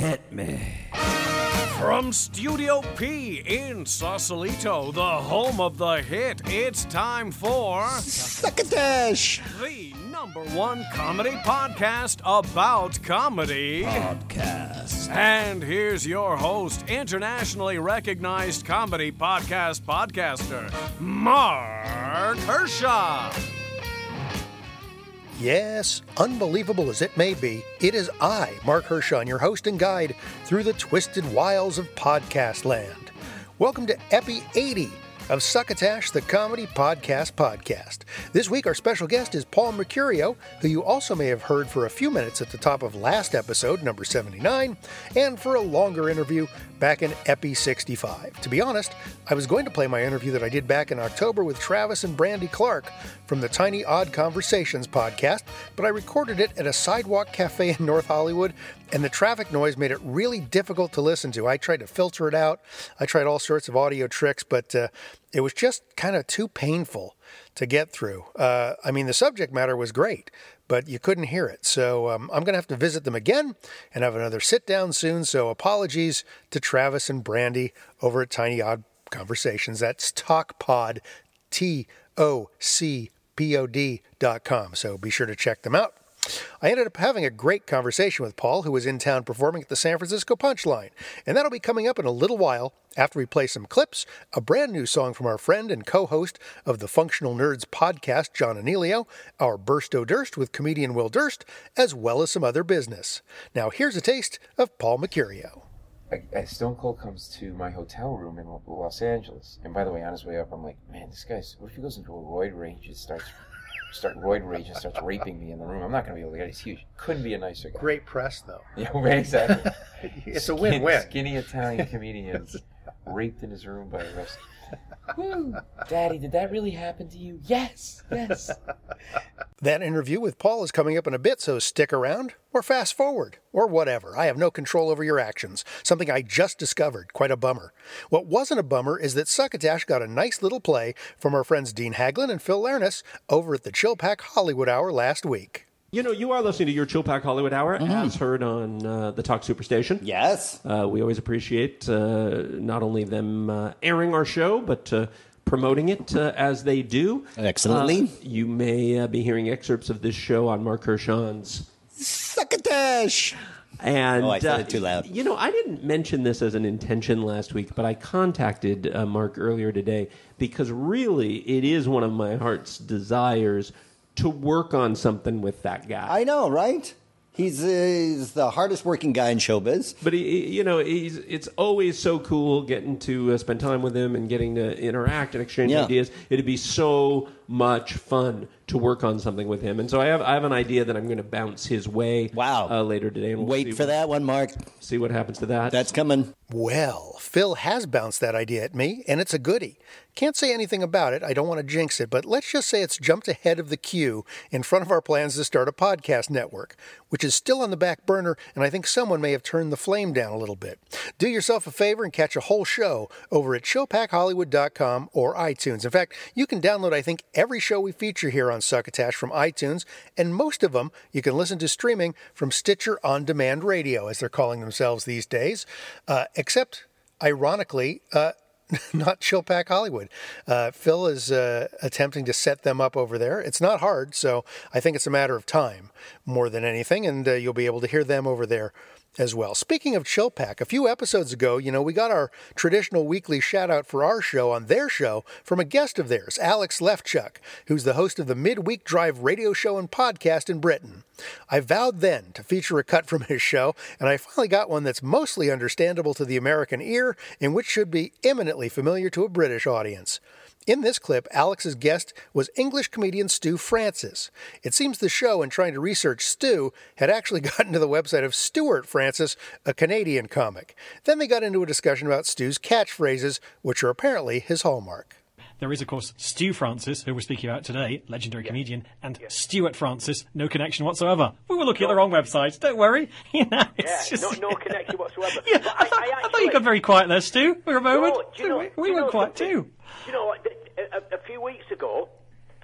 Hit me. From Studio P in Sausalito, the home of the hit, it's time for Succotash! the number one comedy podcast about comedy. Podcast. And here's your host, internationally recognized comedy podcast podcaster, Mark Hershon. Yes, unbelievable as it may be, it is I, Mark Hershon, your host and guide through the twisted wiles of podcast land. Welcome to Epi 80 of Succotash, the comedy podcast podcast. This week, our special guest is Paul Mercurio, who you also may have heard for a few minutes at the top of last episode, number 79, and for a longer interview back in Epi 65. To be honest, I was going to play my interview that I did back in October with Travis and Brandy Clark from the Tiny Odd Conversations podcast, but I recorded it at a sidewalk cafe in North Hollywood, and the traffic noise made it really difficult to listen to. I tried to filter it out, I tried all sorts of audio tricks, but uh, it was just kind of too painful to get through. Uh, I mean, the subject matter was great, but you couldn't hear it. So um, I'm going to have to visit them again and have another sit down soon. So apologies to Travis and Brandy over at Tiny Odd Conversations. That's TalkPod, T O C P O D dot com. So be sure to check them out. I ended up having a great conversation with Paul, who was in town performing at the San Francisco Punchline, and that'll be coming up in a little while after we play some clips, a brand new song from our friend and co host of the Functional Nerds podcast, John Anealio, our Burst O Durst with comedian Will Durst, as well as some other business. Now, here's a taste of Paul Mercurio. Stone Cold comes to my hotel room in Los Angeles, and by the way, on his way up, I'm like, man, this guy's. What if he goes into a roid rage and starts, start roid rage and starts raping me in the room? I'm not gonna be able to get. it. He's huge. Couldn't be a nicer guy. Great press, though. Yeah, right, exactly. It's a win win. Skinny Italian comedians raped in his room by a rest. Woo! Daddy, did that really happen to you? Yes, yes. That interview with Paul is coming up in a bit, so stick around or fast forward or whatever. I have no control over your actions. Something I just discovered. Quite a bummer. What wasn't a bummer is that Succotash got a nice little play from our friends Dean Haglin and Phil Lernis over at the Chill Pack Hollywood Hour last week. You know, you are listening to your Chill Pack Hollywood Hour, as heard on uh, the Talk Superstation. Yes. Uh, we always appreciate uh, not only them uh, airing our show, but uh, promoting it uh, as they do. Excellently. You may uh, be hearing excerpts of this show on Mark Hershon's. Succotash. And Oh, I said it too loud. You know, I didn't mention this as an intention last week, but I contacted uh, Mark earlier today because really it is one of my heart's desires to work on something with that guy. I know, right? He's, uh, he's the hardest working guy in showbiz. But he, he- you know, he's it's always so cool getting to uh, spend time with him and getting to interact and exchange Yeah. ideas. It'd be so much fun to work on something with him. And so I have I have an idea that I'm going to bounce his way. Wow. Uh, later today, and we'll Wait see, for that one, Mark. See what happens to that. That's coming. Well, Phil has bounced that idea at me, and it's a goodie. Can't say anything about it, I don't want to jinx it, but let's just say it's jumped ahead of the queue in front of our plans to start a podcast network, which is still on the back burner, and I think someone may have turned the flame down a little bit. Do yourself a favor and catch a whole show over at showpackhollywood.com or iTunes. In fact, you can download, I think, every show we feature here on Succotash from iTunes, and most of them you can listen to streaming from Stitcher On Demand Radio, as they're calling themselves these days, uh, except, ironically, uh, not Chill Pack Hollywood. Uh, Phil is uh, attempting to set them up over there. It's not hard, so I think it's a matter of time more than anything, and uh, you'll be able to hear them over there as well. Speaking of Chill Pack, a few episodes ago, you know, we got our traditional weekly shout out for our show on their show from a guest of theirs, Alex Lefchuk, who's the host of the Midweek Drive radio show and podcast in Britain. I vowed then to feature a cut from his show, and I finally got one that's mostly understandable to the American ear and which should be eminently familiar to a British audience. In this clip, Alex's guest was English comedian Stu Francis. It seems the show, in trying to research Stu, had actually gotten to the website of Stuart Francis, a Canadian comic. Then they got into a discussion about Stu's catchphrases, which are apparently his hallmark. There is, of course, Stu Francis, who we're speaking about today, legendary comedian, and Stuart Francis, no connection whatsoever. We were looking at the wrong website. Don't worry. You know, it's Yeah, just, no, no connection whatsoever. Yeah, But I, thought, I thought you got very quiet there, Stu, for a moment. No, you know, we we you were know quiet something? too. Do you know what? A, a, few weeks ago,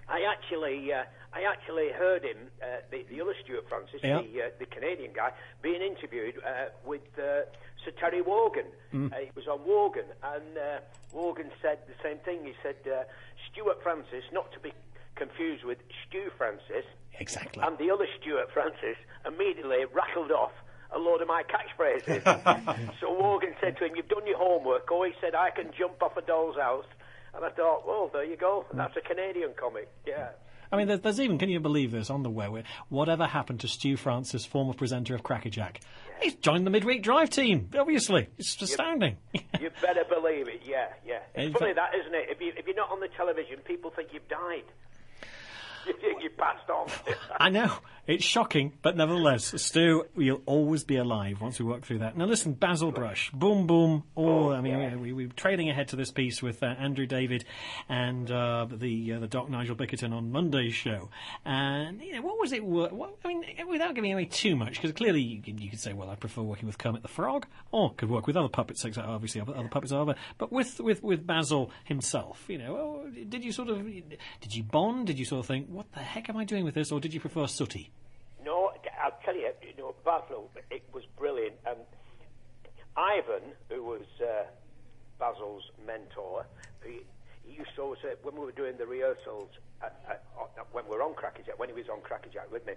I actually, uh, I actually heard him, uh, the, the other Stuart Francis, Yeah. the, uh, the Canadian guy, being interviewed uh, with uh, Sir Terry Wogan. Mm. Uh, he was on Wogan, and uh, Wogan said the same thing. He said uh, Stuart Francis, not to be confused with Stu Francis, Exactly. and the other Stuart Francis immediately rattled off a load of my catchphrases. so Wogan said to him, "You've done your homework." Oh, he said, "I can jump off a doll's house." And I thought, well, there you go. That's a Canadian comic. Yeah. I mean, there's, there's even, can you believe this, on the web, whatever happened to Stu Francis, former presenter of Crackerjack? He's joined the midweek drive team, obviously. It's astounding. You better believe it. Yeah, yeah. It's funny that, isn't it? If you if you're not on the television, people think you've died. You passed on. I know. It's shocking, but nevertheless, Stu, you'll always be alive once we work through that. Now, listen, Basil Brush, boom, boom. Oh, I mean, we, we, we're trailing ahead to this piece with uh, Andrew David and uh, the uh, the Doc Nigel Bickerton on Monday's show. And you know, what was it? What, I mean, without giving away too much, because clearly you could, you could say, well, I prefer working with Kermit the Frog, or could work with other puppets. Obviously, other, other puppets are. But with with with Basil himself, you know, oh, did you sort of did you bond? Did you sort of think, what the heck am I doing with this, or did you prefer Sooty? No, I'll tell you, you know, Basil, it was brilliant. Um, Ivan, who was uh, Basil's mentor, he, he used to always say, when we were doing the rehearsals, uh, uh, uh, when we were on Crackerjack, when he was on Crackerjack with me,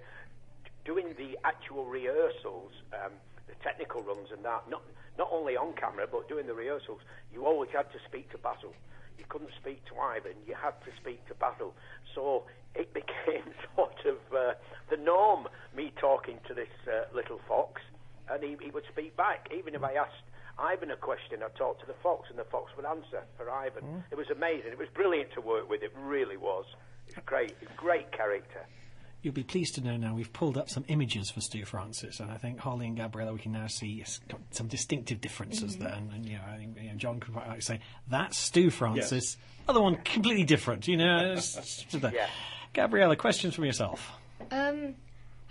doing the actual rehearsals, um, the technical runs and that, not, not only on camera, but doing the rehearsals, you always had to speak to Basil. You couldn't speak to Ivan, you had to speak to Basil. So it became sort of uh, the norm, me talking to this uh, little fox, and he, he would speak back. Even if I asked Ivan a question, I'd talk to the fox, and the fox would answer for Ivan. It was amazing. It was brilliant to work with. It really was. It's great. It's great character. You'll be pleased to know now we've pulled up some images for Stu Francis, and I think Holly and Gabriella we can now see some distinctive differences there. And, and, you know, I think you know, John could quite like say that's Stu Francis, other one completely different. You know, it's- it's just there. Yeah. Gabriella, questions from yourself. Um,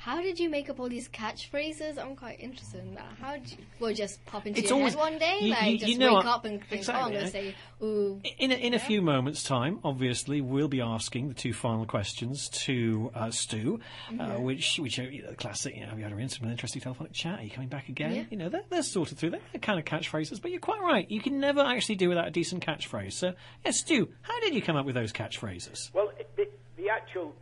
how did you make up all these catchphrases? I'm quite interested in that. How did you, well, just pop into It's your always- head one day, you- like you- just you know wake I- up and think, exactly, oh, I'm going to say, ooh. In a, in a few moments' time, obviously, we'll be asking the two final questions to uh, Stu, uh, which which are you know, the classic. You know, have you had an some interesting telephonic chat? Are you coming back again? Yeah. You know, they're, they're sorted through. They're kind of catchphrases, but you're quite right. You can never actually do without a decent catchphrase. So, yeah, Stu, how did you come up with those catchphrases? Well, it, the, the actual,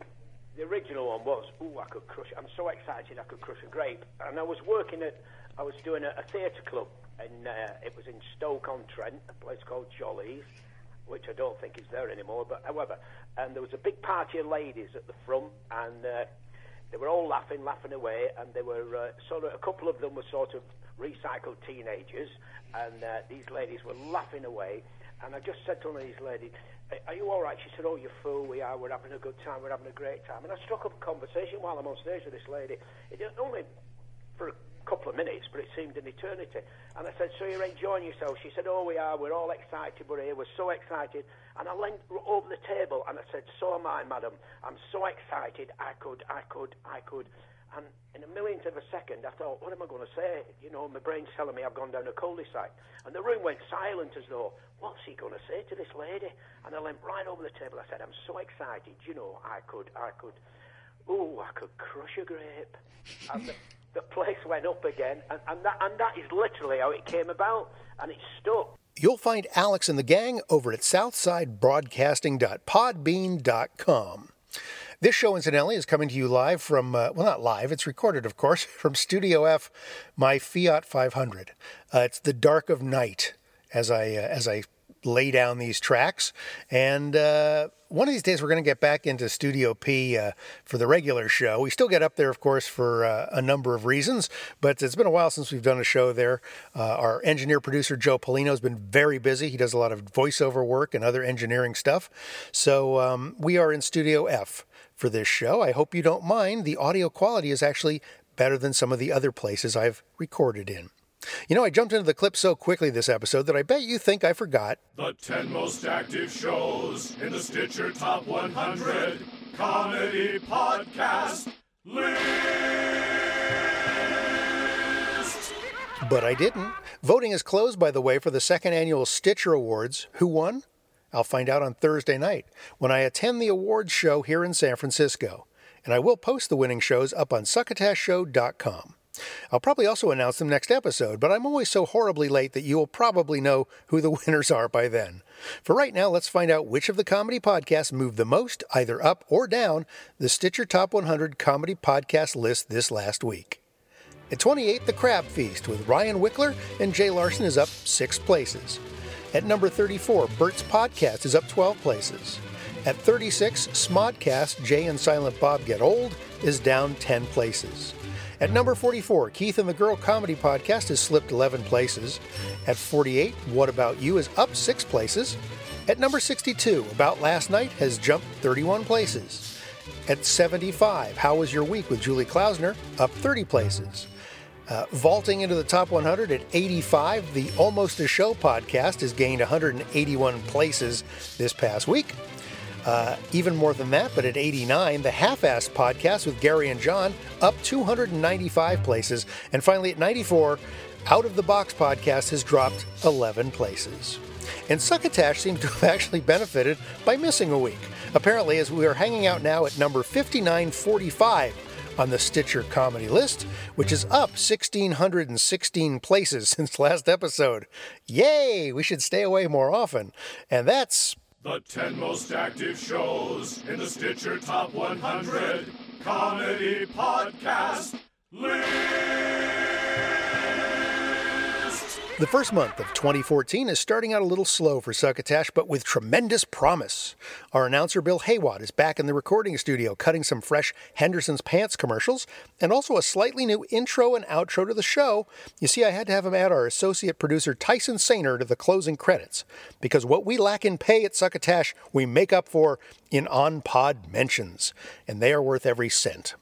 the original one was, "Ooh, I could crush! I'm so excited, I could crush a grape." And I was working at, I was doing a, a theatre club, and uh, it was in Stoke on Trent, a place called Jolly's, which I don't think is there anymore. But however, and there was a big party of ladies at the front, and uh, they were all laughing, laughing away, and they were uh, sort of a couple of them were sort of recycled teenagers, and uh, these ladies were laughing away. And I just said to one of these ladies, "Are- "Are you all right?" She said, "Oh, you fool, we are. We're having a good time. We're having a great time." And I struck up a conversation while I'm on stage with this lady. It only for a couple of minutes, but it seemed an eternity. And I said, "So you're enjoying yourself?" She said, "Oh, we are. We're all excited. We're here. We're so excited." And I leaned over the table and I said, "So am I, madam. I'm so excited. I could, I could, I could." And in a millionth of a second, I thought, "What am I going to say?" You know, my brain's telling me I've gone down a cul-de-sac, and the room went silent as though, "What's he going to say to this lady?" And I leant right over the table. I said, "I'm so excited. You know, I could, I could." Ooh, I could crush a grape. And the, the place went up again, and, and, that, and that is literally how it came about, and it stuck. You'll find Alex and the gang over at southsidebroadcasting.podbean.com. This show, incidentally, is coming to you live from, uh, well, not live, it's recorded, of course, from Studio F, my Fiat 500. Uh, it's the dark of night as I, uh, as I lay down these tracks. And uh, one of these days, we're going to get back into Studio P uh, for the regular show. We still get up there, of course, for uh, a number of reasons, but it's been a while since we've done a show there. Uh, our engineer producer, Joe Polino, has been very busy. He does a lot of voiceover work and other engineering stuff. So um, we are in Studio F for this show. I hope you don't mind. The audio quality is actually better than some of the other places I've recorded in. You know, I jumped into the clip so quickly this episode that I bet you think I forgot The 10 most active shows in the Stitcher Top 100 Comedy Podcast List. But I didn't. Voting is closed, by the way, for the second annual Stitcher Awards. Who won? I'll find out on Thursday night when I attend the awards show here in San Francisco. And I will post the winning shows up on succotashshow.com. I'll probably also announce them next episode, but I'm always so horribly late that you'll probably know who the winners are by then. For right now, let's find out which of the comedy podcasts moved the most, either up or down, the Stitcher Top 100 comedy podcast list this last week. At 28, The Crab Feast with Ryan Sickler and Jay Larson is up six places. At number 34, Bert's Podcast is up 12 places. At 36, Smodcast, Jay and Silent Bob Get Old is down 10 places. At number 44, Keith and the Girl Comedy Podcast has slipped 11 places. At 48, What About You is up 6 places. At number 62, About Last Night has jumped 31 places. At 75, How Was Your Week with Julie Klausner, up 30 places. Uh, vaulting into the top 100 at 85, the Almost a Show podcast has gained 181 places this past week. Uh, even more than that, but at 89, the Half Assed podcast with Gary and John up 295 places. And finally, at 94, Out of the Box podcast has dropped 11 places. And Succotash seems to have actually benefited by missing a week. Apparently, as we are hanging out now at number 5945 on the Stitcher comedy list, which is up 1,616 places since last episode. Yay! We should stay away more often. And that's The 10 most active shows in the Stitcher Top 100 Comedy Podcast List. The first month of 2014 is starting out a little slow for Succotash, but with tremendous promise. Our announcer Bill Haywatt is back in the recording studio cutting some fresh Henderson's Pants commercials and also a slightly new intro and outro to the show. You see, I had to have him add our associate producer Tyson Sainer to the closing credits because what we lack in pay at Succotash, we make up for in on pod mentions, and they are worth every cent.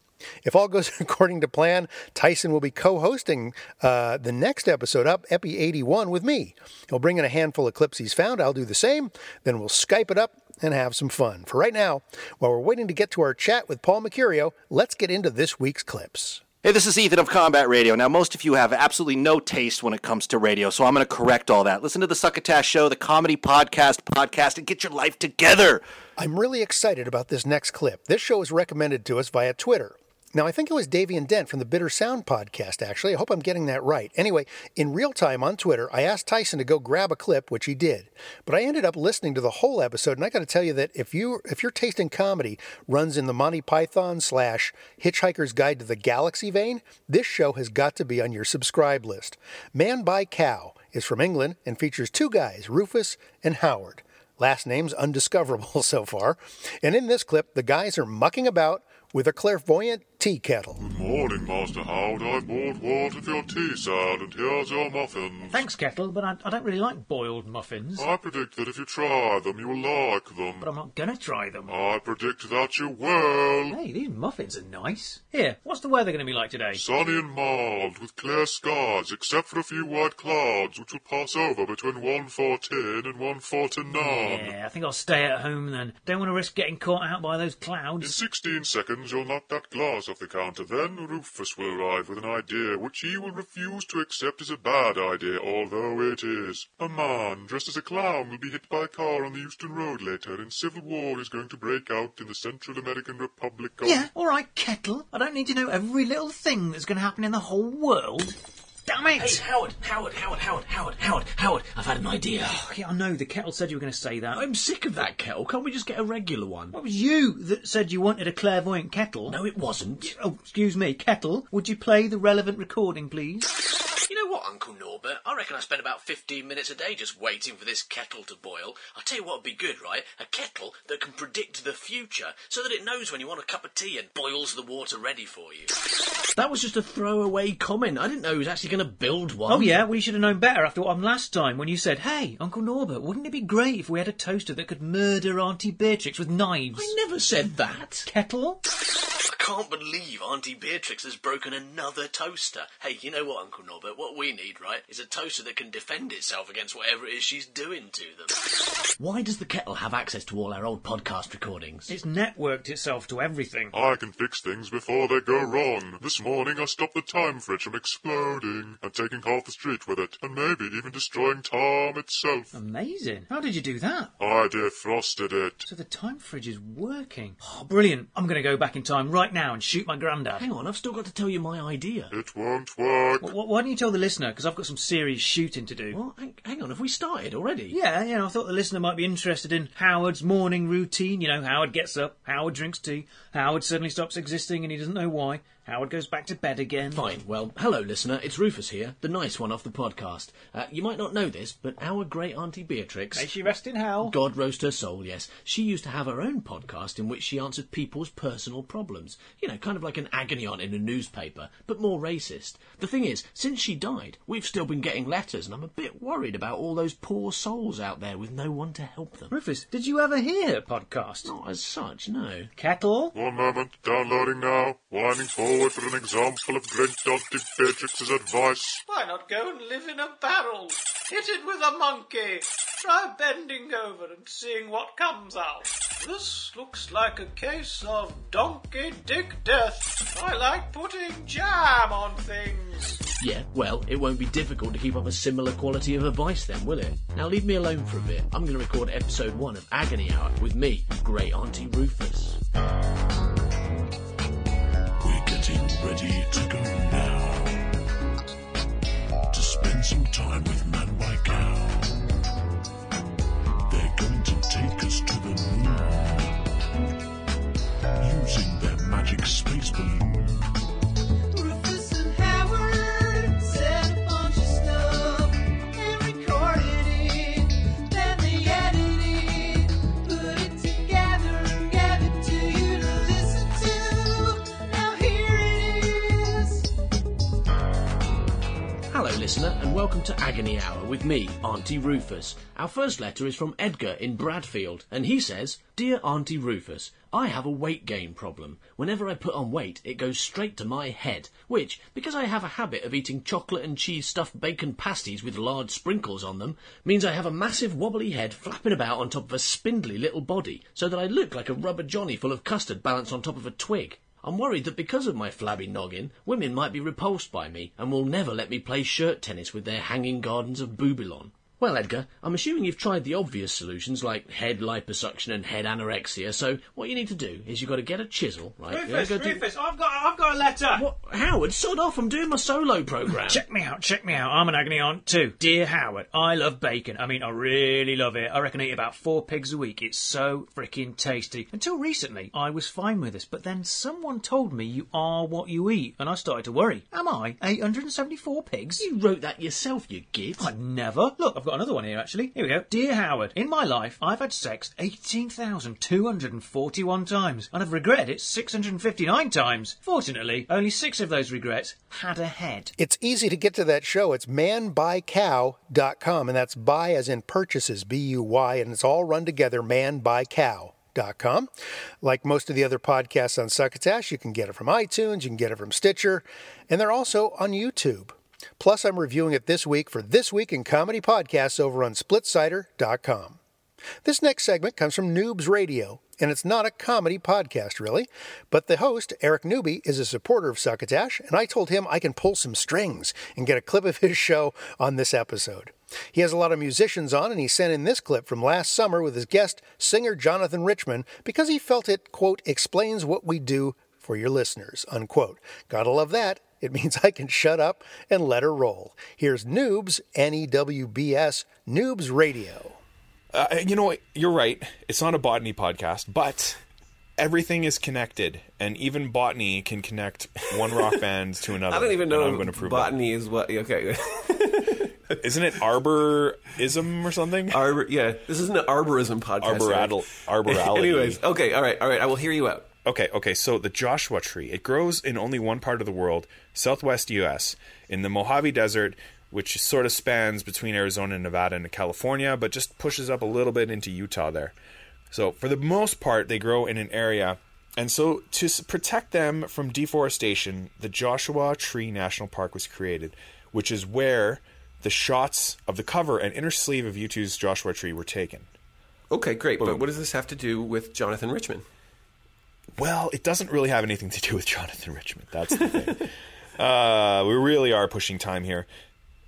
If all goes according to plan, Tyson will be co hosting uh, the next episode up, Epi 81, with me. He'll bring in a handful of clips he's found. I'll do the same. Then we'll Skype it up and have some fun. For right now, while we're waiting to get to our chat with Paul Mercurio, let's get into this week's clips. Hey, this is Ethan of Combat Radio. Now, most of you have absolutely no taste when it comes to radio, so I'm going to correct all that. Listen to the Succotash Show, the comedy podcast, podcast, and get your life together. I'm really excited about this next clip. This show was recommended to us via Twitter. Now, I think it was Davian Dent from the Bitter Sound podcast, actually. I hope I'm getting that right. Anyway, in real time on Twitter, I asked Tyson to go grab a clip, which he did. But I ended up listening to the whole episode, and I got to tell you that if you if your taste in comedy runs in the Monty Python slash Hitchhiker's Guide to the Galaxy vein, this show has got to be on your subscribe list. Man Buy Cow is from England and features two guys, Rufus and Howard. Last names undiscoverable so far. And in this clip, the guys are mucking about with a clairvoyant tea kettle. Good morning, Master Howard. I've bought water for your tea, sir, and here's your muffins. Thanks, Kettle, but I, I don't really like boiled muffins. I predict that if you try them, you will like them. But I'm not gonna try them. I predict that you will. Hey, these muffins are nice. Here, what's the weather gonna be like today? Sunny and mild, with clear skies, except for a few white clouds, which will pass over between 114 and 149. Yeah, I think I'll stay at home then. Don't want to risk getting caught out by those clouds. In 16 seconds, you'll knock that glass off the counter. Then Rufus will arrive with an idea which he will refuse to accept as a bad idea, although it is. A man dressed as a clown will be hit by a car on the Euston Road later, and civil war is going to break out in the Central American Republic of... Yeah, alright, Kettle. I don't need to know every little thing that's gonna happen in the whole world. Damn it! Hey, Howard, Howard, Howard, Howard, Howard, Howard, Howard, I've had an idea. Oh, yeah, I know, the Kettle said you were going to say that. I'm sick of that kettle. Can't we just get a regular one? It was you that said you wanted a clairvoyant kettle. No, it wasn't. Oh, excuse me, Kettle. Would you play the relevant recording, please? You know what, Uncle Norbert? I reckon I spend about 15 minutes a day just waiting for this kettle to boil. I'll tell you what would be good, right? A kettle that can predict the future so that it knows when you want a cup of tea and boils the water ready for you. That was just a throwaway comment. I didn't know he was actually going to build one. Oh yeah, we should have known better after what happened last time when you said, "Hey, Uncle Norbert, wouldn't it be great if we had a toaster that could murder Auntie Beatrix with knives?" I never said that. Kettle. I can't believe Auntie Beatrix has broken another toaster. Hey, you know what, Uncle Norbert? What we need, right, is a toaster that can defend itself against whatever it is she's doing to them. Why does the kettle have access to all our old podcast recordings? It's networked itself to everything. I can fix things before they go wrong. This morning I stopped the time fridge from exploding and taking half the street with it, and maybe even destroying time itself. Amazing. How did you do that? I defrosted it. So the time fridge is working. Oh, brilliant. I'm going to go back in time right now and shoot my granddad. Hang on, I've still got to tell you my idea. It won't work. Wh- wh- why don't you tell the listener? Because I've got some serious shooting to do. Well, hang, hang on, have we started already? Yeah, yeah. I thought the listener might be interested in Howard's morning routine. You know, Howard gets up, Howard drinks tea, Howard suddenly stops existing and he doesn't know why. Howard goes back to bed again. Fine. Well, hello, listener. It's Rufus here, the nice one off the podcast. Uh, you might not know this, but our great Auntie Beatrix. May she rest in hell. God roast her soul, yes. She used to have her own podcast in which she answered people's personal problems. You know, kind of like an agony aunt in a newspaper, but more racist. The thing is, since she died, we've still been getting letters, and I'm a bit worried about all those poor souls out there with no one to help them. Rufus, did you ever hear her podcast? Not as such, no. Kettle? One moment, downloading now. Winding forward for an example of great Dr. Beatrix's advice. Why not go and live in a barrel? Hit it with a monkey. Try bending over and seeing what comes out. This looks like a case of donkey dick death. I like putting jam on things. Yeah, well, it won't be difficult to keep up a similar quality of advice then, will it? Now leave me alone for a bit. I'm going to record episode one of Agony Hour with me, Great Auntie Rufus. Ready to go listener, and welcome to Agony Hour with me, Auntie Rufus. Our first letter is from Edgar in Bradfield, and he says, Dear Auntie Rufus, I have a weight gain problem. Whenever I put on weight, it goes straight to my head, which, because I have a habit of eating chocolate and cheese stuffed bacon pasties with large sprinkles on them, means I have a massive wobbly head flapping about on top of a spindly little body, so that I look like a rubber johnny full of custard balanced on top of a twig. I'm worried that because of my flabby noggin, women might be repulsed by me and will never let me play shirt tennis with their hanging gardens of Boubilon. Well, Edgar, I'm assuming you've tried the obvious solutions like head liposuction and head anorexia, so what you need to do is you've got to get a chisel, right? Rufus, go Rufus, I've got, I've got a letter. What? Howard, sod off, I'm doing my solo programme. Check me out, check me out. I'm an agony aunt too. Dear Howard, I love bacon. I mean, I really love it. I reckon I eat about four pigs a week. It's so freaking tasty. Until recently, I was fine with this, but then someone told me you are what you eat, and I started to worry. Am I 874 pigs? You wrote that yourself, you git. I never. Look, I've got another one here actually. Here we go. Dear Howard, in my life, I've had sex 18,241 times, and I've regretted it 659 times. Fortunately, only six of those regrets had a head. It's easy to get to that show. It's manbuycow.com, and that's buy as in purchases, B U Y, and it's all run together, manbuycow.com. Like most of the other podcasts on Succotash, you can get it from iTunes, you can get it from Stitcher, and they're also on YouTube. Plus, I'm reviewing it this week for This Week in Comedy Podcasts over on splitsider.com. This next segment comes from Newbs Radio, and it's not a comedy podcast, really. But the host, Eric Newby, is a supporter of Succotash, and I told him I can pull some strings and get a clip of his show on this episode. He has a lot of musicians on, and he sent in this clip from last summer with his guest, singer Jonathan Richman, because he felt it, quote, explains what we do for your listeners, unquote. Gotta love that. It means I can shut up and let her roll. Here's Newbs, N E W B S, Newbs Radio. Uh, you know what? You're right. It's not a botany podcast, but everything is connected, and even botany can connect one rock band to another. I don't even know I'm going to prove botany is what. Okay. Isn't it arborism or something? Arbor. Yeah, this isn't an arborism podcast. Arboradal. Arborality. Anyways, okay, all right, all right. I will hear you out. Okay, okay. So the Joshua tree, it grows in only one part of the world, southwest U.S., in the Mojave Desert, which sort of spans between Arizona and Nevada and California, but just pushes up a little bit into Utah there. So for the most part, they grow in an area And so, to protect them from deforestation, the Joshua Tree National Park was created, which is where the shots of the cover and inner sleeve of U2's Joshua Tree were taken. Okay, great. Boom. But what does this have to do with Jonathan Richman? Well, it doesn't really have anything to do with Jonathan Richman. That's the thing. uh, we really are pushing time here.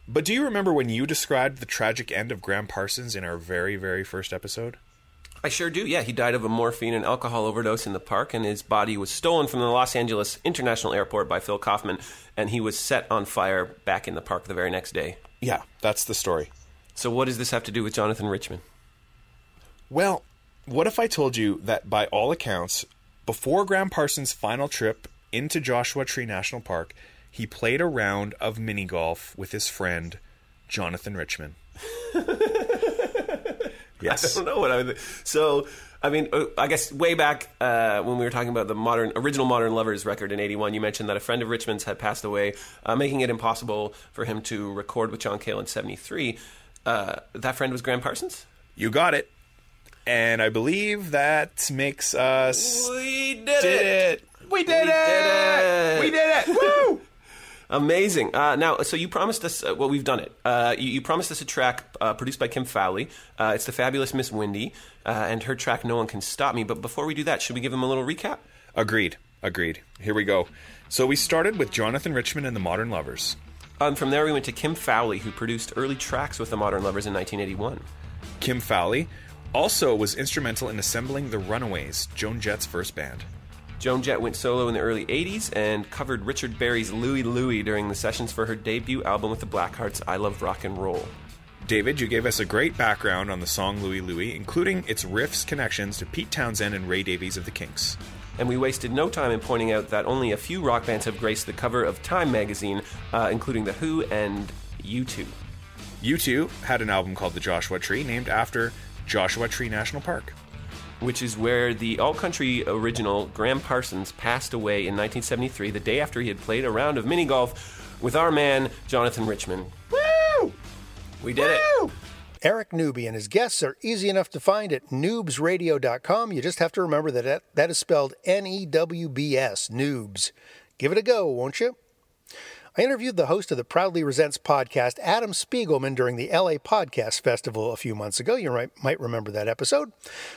But do you remember when you described the tragic end of Graham Parsons in our very, very first episode? I sure do. Yeah, he died of a morphine and alcohol overdose in the park, and his body was stolen from the Los Angeles International Airport by Phil Kaufman, and he was set on fire back in the park the very next day. Yeah, that's the story. So, what does this have to do with Jonathan Richman? Well, what if I told you that by all accounts, before Graham Parsons' final trip into Joshua Tree National Park, he played a round of mini golf with his friend Jonathan Richman. Yes. I don't know what I would. So, I mean, uh, I guess way back uh, when we were talking about the modern original Modern Lovers record in '81, you mentioned that a friend of Richman's had passed away, uh, making it impossible for him to record with John Cale in '73. Uh, that friend was Graham Parsons. You got it. And I believe that makes us. We did, it. We did it. We did it. Woo! Amazing. Uh, now, so you promised us. Uh, well, we've done it. Uh, you, you promised us a track uh, produced by Kim Fowley. Uh, it's the fabulous Miss Wendy uh, and her track "No One Can Stop Me." But before we do that, should we give them a little recap? Agreed. Agreed. Here we go. So we started with Jonathan Richman and the Modern Lovers. Um, from there, we went to Kim Fowley, who produced early tracks with the Modern Lovers in 1981. Kim Fowley also was instrumental in assembling the Runaways, Joan Jett's first band. Joan Jett went solo in the early 80s and covered Richard Berry's Louie Louie during the sessions for her debut album with the Blackhearts, I Love Rock and Roll. David, you gave us a great background on the song Louie Louie, including its riffs connections to Pete Townshend and Ray Davies of the Kinks. And we wasted no time in pointing out that only a few rock bands have graced the cover of Time magazine, uh, including The Who and U2. U2 had an album called The Joshua Tree, named after Joshua Tree National Park. Which is where the all country original Graham Parsons passed away in 1973, the day after he had played a round of mini golf with our man, Jonathan Richman. Woo! We did it. Eric Newby and his guests are easy enough to find at newbsradio.com. You just have to remember that that- that is spelled N E W B S, newbs. Give it a go, won't you? I interviewed the host of the Proudly Resents podcast, Adam Spiegelman, during the LA Podcast Festival a few months ago. You might, remember that episode.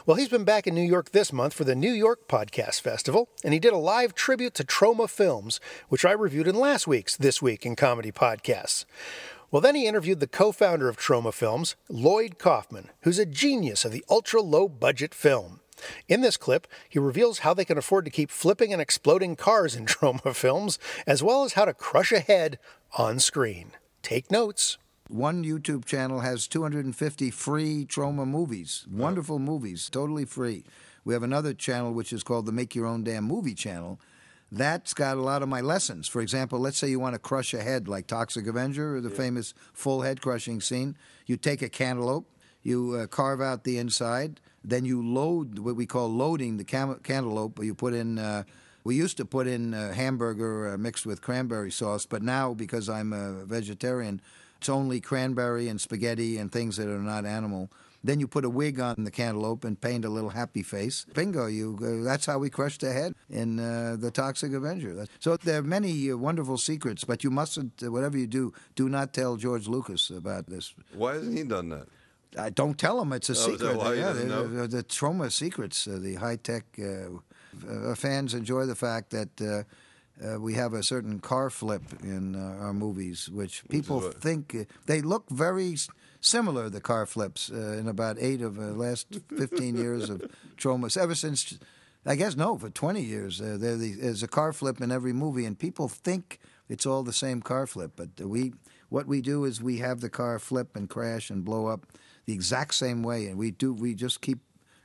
Well, he's been back in New York this month for the New York Podcast Festival, and he did a live tribute to Troma Films, which I reviewed in last week's This Week in Comedy podcasts. Well, then he interviewed the co founder of Troma Films, Lloyd Kaufman, who's a genius of the ultra low budget film. In this clip, he reveals how they can afford to keep flipping and exploding cars in Troma films, as well as how to crush a head on screen. Take notes. One YouTube channel has 250 free Troma movies, oh. wonderful movies, totally free. We have another channel which is called the Make Your Own Damn Movie channel. That's got a lot of my lessons. For example, let's say you want to crush a head like Toxic Avenger or the famous full head crushing scene. You take a cantaloupe, you uh, carve out the inside, then you load what we call loading the cam- cantaloupe. You put in. Uh, we used to put in uh, hamburger uh, mixed with cranberry sauce, but now because I'm a vegetarian, it's only cranberry and spaghetti and things that are not animal. Then you put a wig on the cantaloupe and paint a little happy face. Bingo! You. Uh, that's how we crushed the head in uh, the Toxic Avenger. So there are many uh, wonderful secrets, but you mustn't. Uh, whatever you do, do not tell George Lucas about this. Why hasn't he done that? I don't tell them It's a Oh, that secret. why yeah, the, know? the, Troma secrets, uh, the high tech. Uh, uh, fans enjoy the fact that uh, uh, we have a certain car flip in uh, our movies, which people think uh, they look very similar. The car flips uh, in about eight of the last fifteen years of Troma. Ever since, I guess no, for twenty years, uh, the, there's a car flip in every movie, and people think it's all the same car flip. But we, what we do is we have the car flip and crash and blow up the exact same way, and we do. We just keep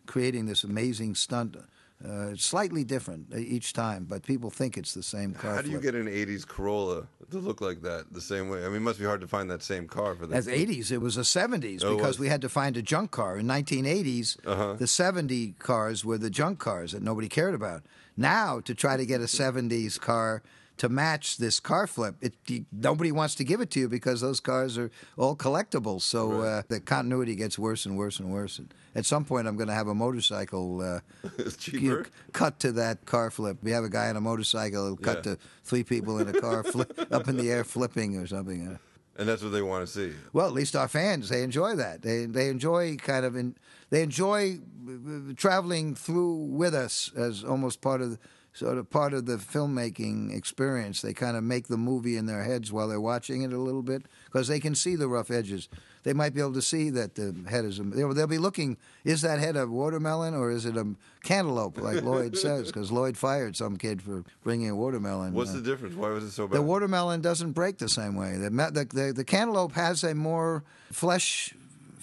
creating this amazing stunt. Uh, slightly different each time, but people think it's the same car. How do you flip. get an '80s Corolla to look like that the same way? I mean, it must be hard to find that same car for the As 80s, it was the 70s Oh, because we had to find a junk car. In 1980s, Uh-huh. the 70 cars were the junk cars that nobody cared about. Now, to try to get a 70s car to match this car flip. It, you, nobody wants to give it to you because those cars are all collectibles. So uh, the continuity gets worse and worse and worse. And at some point, I'm going to have a motorcycle uh, you know, cut to that car flip. We have a guy on a motorcycle cut Yeah. to three people in a car flip, up in the air flipping or something. And that's what they want to see. well, at least our fans they enjoy that. They they enjoy kind of in, they enjoy uh, traveling through with us as almost part of the, sort of part of the filmmaking experience. They kind of make the movie in their heads while they're watching it a little bit because they can see the rough edges. They might be able to see that the head is a, they'll, be looking is that head a watermelon or is it a cantaloupe like Lloyd says because Lloyd fired some kid for bringing a watermelon. What's uh, the difference? Why was it so bad? the watermelon doesn't break the same way. The, the, the, the cantaloupe has a more flesh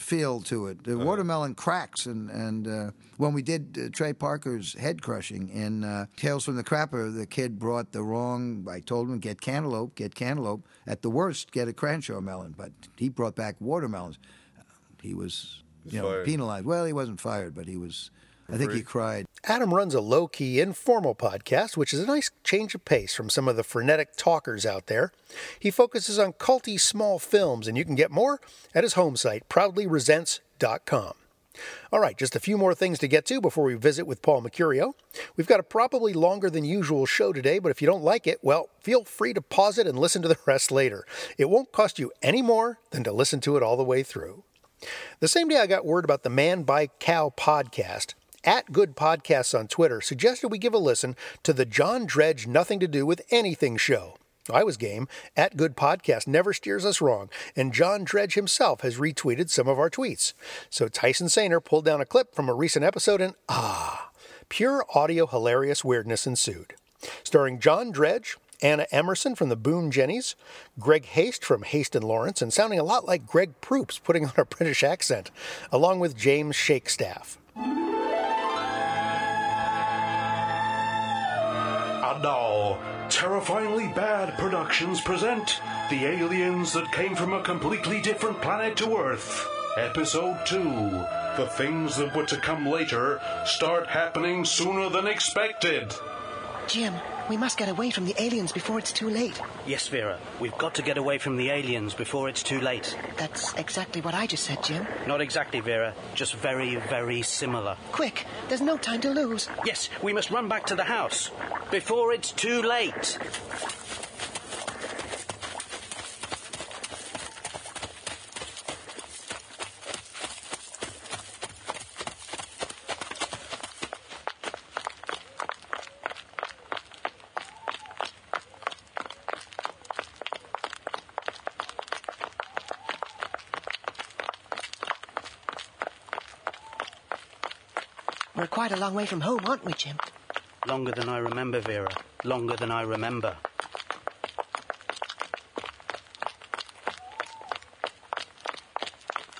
feel to it. The watermelon cracks, and and uh, when we did uh, Trey Parker's head crushing in uh, Tales from the Crapper, the kid brought the wrong. I told him get cantaloupe, get cantaloupe. At the worst, get a Crenshaw melon, but he brought back watermelons. He was you know penalized. Well, he wasn't fired, but he was. I think he cried. Adam runs a low key, informal podcast, which is a nice change of pace from some of the frenetic talkers out there. He focuses on culty small films, and you can get more at his home site, proudlyresents.com. All right, just a few more things to get to before we visit with Paul Mercurio. We've got a probably longer than usual show today, but if you don't like it, well, feel free to pause it and listen to the rest later. It won't cost you any more than to listen to it all the way through. The same day I got word about the Man Buy Cow podcast, at Good Podcasts on Twitter suggested we give a listen to the John Dredge Nothing to Do with Anything show. I was game. At Good Podcast never steers us wrong, and John Dredge himself has retweeted some of our tweets. So Tyson Sainer pulled down a clip from a recent episode, and ah, pure audio hilarious weirdness ensued. Starring John Dredge, Anna Emerson from the Boom Jennies, Greg Haste from Haste and Lawrence, and sounding a lot like Greg Proops putting on a British accent, along with James Shakestaff. Now, Terrifyingly Bad Productions present The Aliens That Came from a Completely Different Planet to Earth. Episode 2 The Things That Were to Come Later Start Happening Sooner Than Expected. Jim, we must get away from the aliens before it's too late. Yes, Vera, we've got to get away from the aliens before it's too late. That's exactly what I just said, Jim. Not exactly, Vera, just very, very similar. Quick, there's no time to lose. Yes, we must run back to the house before it's too late. We're quite a long way from home, aren't we, Jim? Longer than I remember, Vera. Longer than I remember.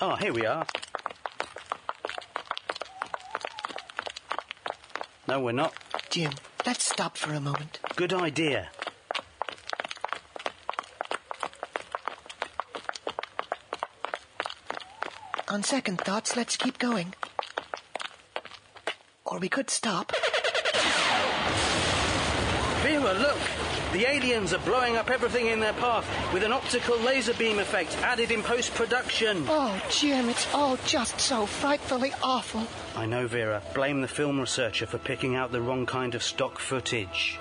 Oh, here we are. No, we're not. Jim, let's stop for a moment. Good idea. On second thoughts, let's keep going. Or we could stop. Vera, look! The aliens are blowing up everything in their path with an optical laser beam effect added in post production. Oh, Jim, it's all just so frightfully awful. I know, Vera. Blame the film researcher for picking out the wrong kind of stock footage.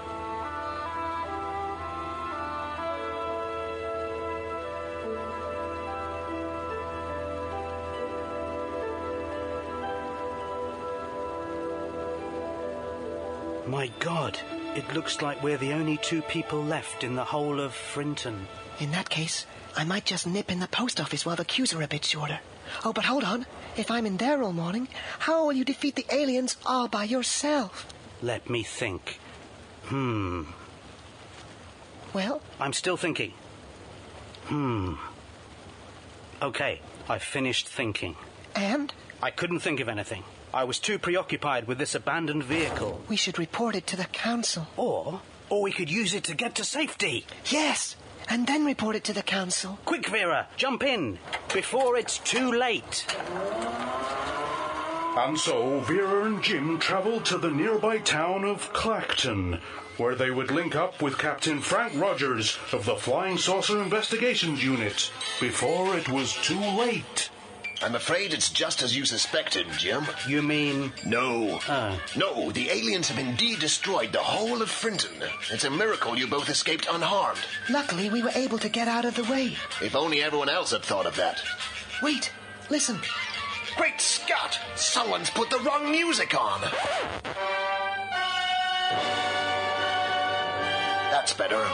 My God, it looks like we're the only two people left in the whole of Frinton. In that case, I might just nip in the post office while the queues are a bit shorter. Oh, but hold on. If I'm in there all morning, how will you defeat the aliens all by yourself? Let me think. Hmm. Well, I'm still thinking. Hmm. Okay, I've finished thinking. and I couldn't think of anything. I was too preoccupied with this abandoned vehicle. we should report it to the council. Or, or we could use it to get to safety. Yes, and then report it to the council. Quick, Vera, jump in before it's too late. And so Vera and Jim traveled to the nearby town of Clacton, where they would link up with Captain Frank Rogers of the Flying Saucer Investigations Unit before it was too late. I'm afraid it's just as you suspected, Jim. You mean? No. Ah. No, the aliens have indeed destroyed the whole of Frinton. It's a miracle you both escaped unharmed. Luckily, we were able to get out of the way. If only everyone else had thought of that. Wait, listen. Great Scott! Someone's put the wrong music on. That's better.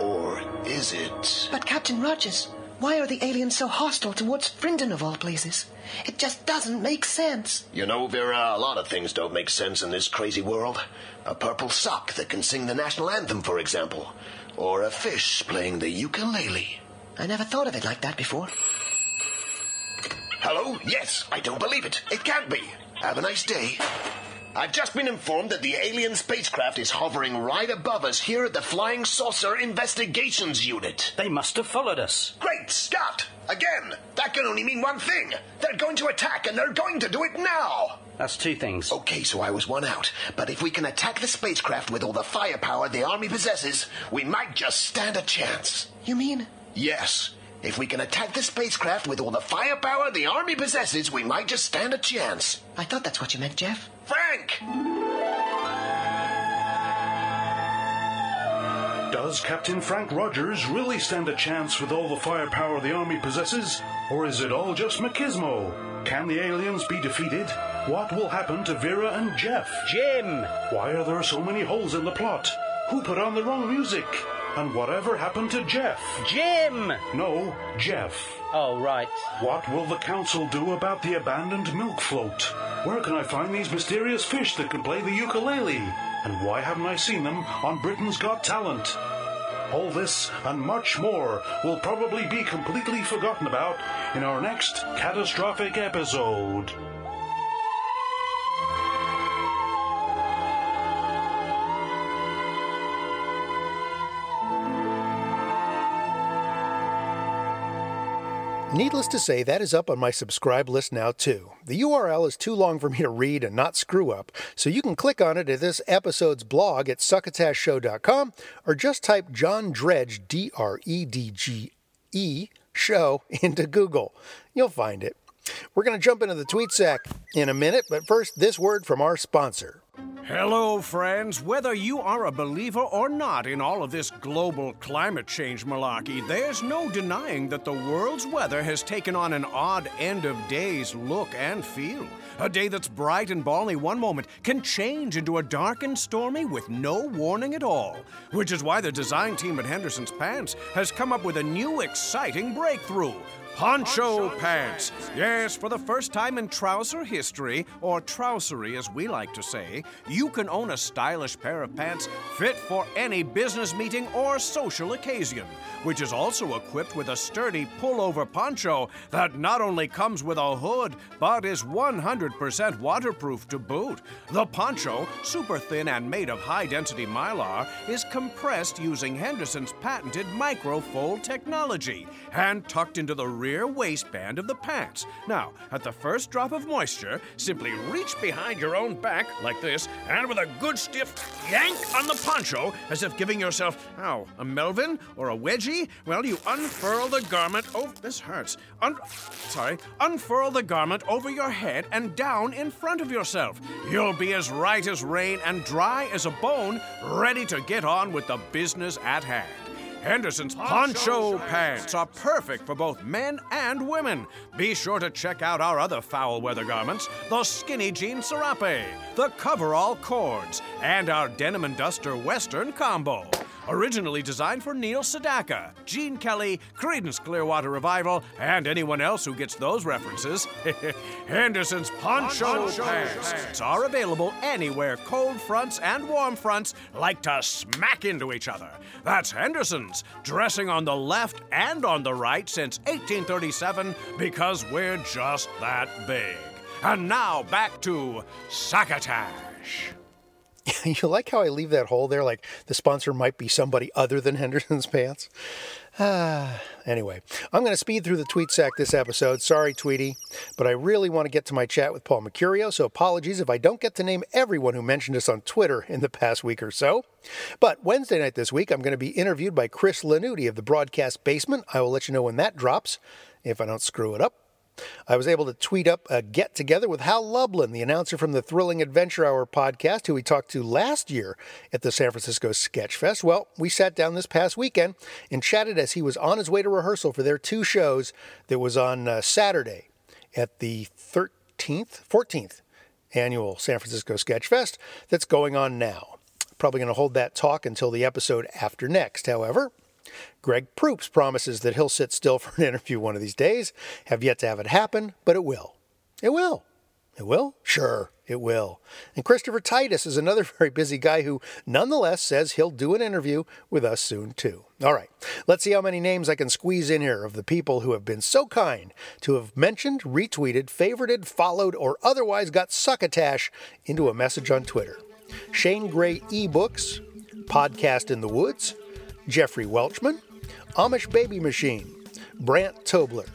Or is it? But Captain Rogers, why are the aliens so hostile towards Frinton of all places? It just doesn't make sense. You know, Vera, a lot of things don't make sense in this crazy world. A purple sock that can sing the national anthem, for example. Or a fish playing the ukulele. I never thought of it like that before. Hello? Yes, I don't believe it. It can't be. Have a nice day. I've just been informed that the alien spacecraft is hovering right above us here at the Flying Saucer Investigations Unit. They must have followed us. Great Scott! Again! That can only mean one thing. They're going to attack, and they're going to do it now! That's two things. Okay, so I was one out. But if we can attack the spacecraft with all the firepower the Army possesses, we might just stand a chance. You mean? Yes. If we can attack the spacecraft with all the firepower the Army possesses, we might just stand a chance. I thought that's what you meant, Jeff. Frank! Does Captain Frank Rogers really stand a chance with all the firepower the Army possesses? Or is it all just machismo? Can the aliens be defeated? What will happen to Vera and Jeff? Jim! Why are there so many holes in the plot? Who put on the wrong music? And whatever happened to Jeff? Jim! No, Jeff. Oh, right. What will the council do about the abandoned milk float? Where can I find these mysterious fish that can play the ukulele? And why haven't I seen them on Britain's Got Talent? All this and much more will probably be completely forgotten about in our next catastrophic episode. Needless to say, that is up on my subscribe list now, too. The URL is too long for me to read and not screw up, so you can click on it at this episode's blog at succotashshow.com or just type John Dredge, D R E D G E, show into Google. You'll find it. We're going to jump into the tweet sack in a minute, but first, this word from our sponsor. Hello, friends. Whether you are a believer or not in all of this global climate change malarkey, there's no denying that the world's weather has taken on an odd end of days look and feel. A day that's bright and balmy one moment can change into a dark and stormy with no warning at all. Which is why the design team at Henderson's Pants has come up with a new exciting breakthrough. Poncho pants. Yes, for the first time in trouser history, or trousery as we like to say, you can own a stylish pair of pants fit for any business meeting or social occasion, which is also equipped with a sturdy pullover poncho that not only comes with a hood, but is 100% waterproof to boot. The poncho, super thin and made of high density mylar, is compressed using Henderson's patented microfold technology and tucked into the rear waistband of the pants. Now, at the first drop of moisture, simply reach behind your own back like this, and with a good stiff yank on the poncho, as if giving yourself, ow, a Melvin or a wedgie, well, you unfurl the garment Oh, This hurts. Un- sorry. Unfurl the garment over your head and down in front of yourself. You'll be as right as rain and dry as a bone, ready to get on with the business at hand. Henderson's poncho pants are perfect for both men and women. Be sure to check out our other foul weather garments the skinny jean serape, the coverall cords, and our denim and duster western combo. Originally designed for Neil Sedaka, Gene Kelly, Creedence Clearwater Revival, and anyone else who gets those references. Henderson's poncho, Poncho pants pants. are available anywhere cold fronts and warm fronts like to smack into each other. That's Henderson's, dressing on the left and on the right since 1837 because we're just that big. And now back to Succotash. you like how I leave that hole there, like the sponsor might be somebody other than Henderson's Pants? Ah, anyway, I'm going to speed through the tweet sack this episode. Sorry, Tweety, but I really want to get to my chat with Paul Mecurio, so apologies if I don't get to name everyone who mentioned us on Twitter in the past week or so. But Wednesday night this week, I'm going to be interviewed by Chris Lanuti of the Broadcast Basement. I will let you know when that drops, if I don't screw it up. I was able to tweet up a get together with Hal Lublin, the announcer from the Thrilling Adventure Hour podcast, who we talked to last year at the San Francisco Sketch Fest. Well, we sat down this past weekend and chatted as he was on his way to rehearsal for their two shows that was on uh, Saturday at the 13th, 14th annual San Francisco Sketch Fest that's going on now. Probably going to hold that talk until the episode after next, however. Greg Proops promises that he'll sit still for an interview one of these days. Have yet to have it happen, but it will. It will. It will? Sure, it will. And Christopher Titus is another very busy guy who nonetheless says he'll do an interview with us soon, too. All right, let's see how many names I can squeeze in here of the people who have been so kind to have mentioned, retweeted, favorited, followed, or otherwise got succotash into a message on Twitter. Shane Gray eBooks, Podcast in the Woods, Jeffrey Welchman, Amish Baby Machine, Brant Tobler,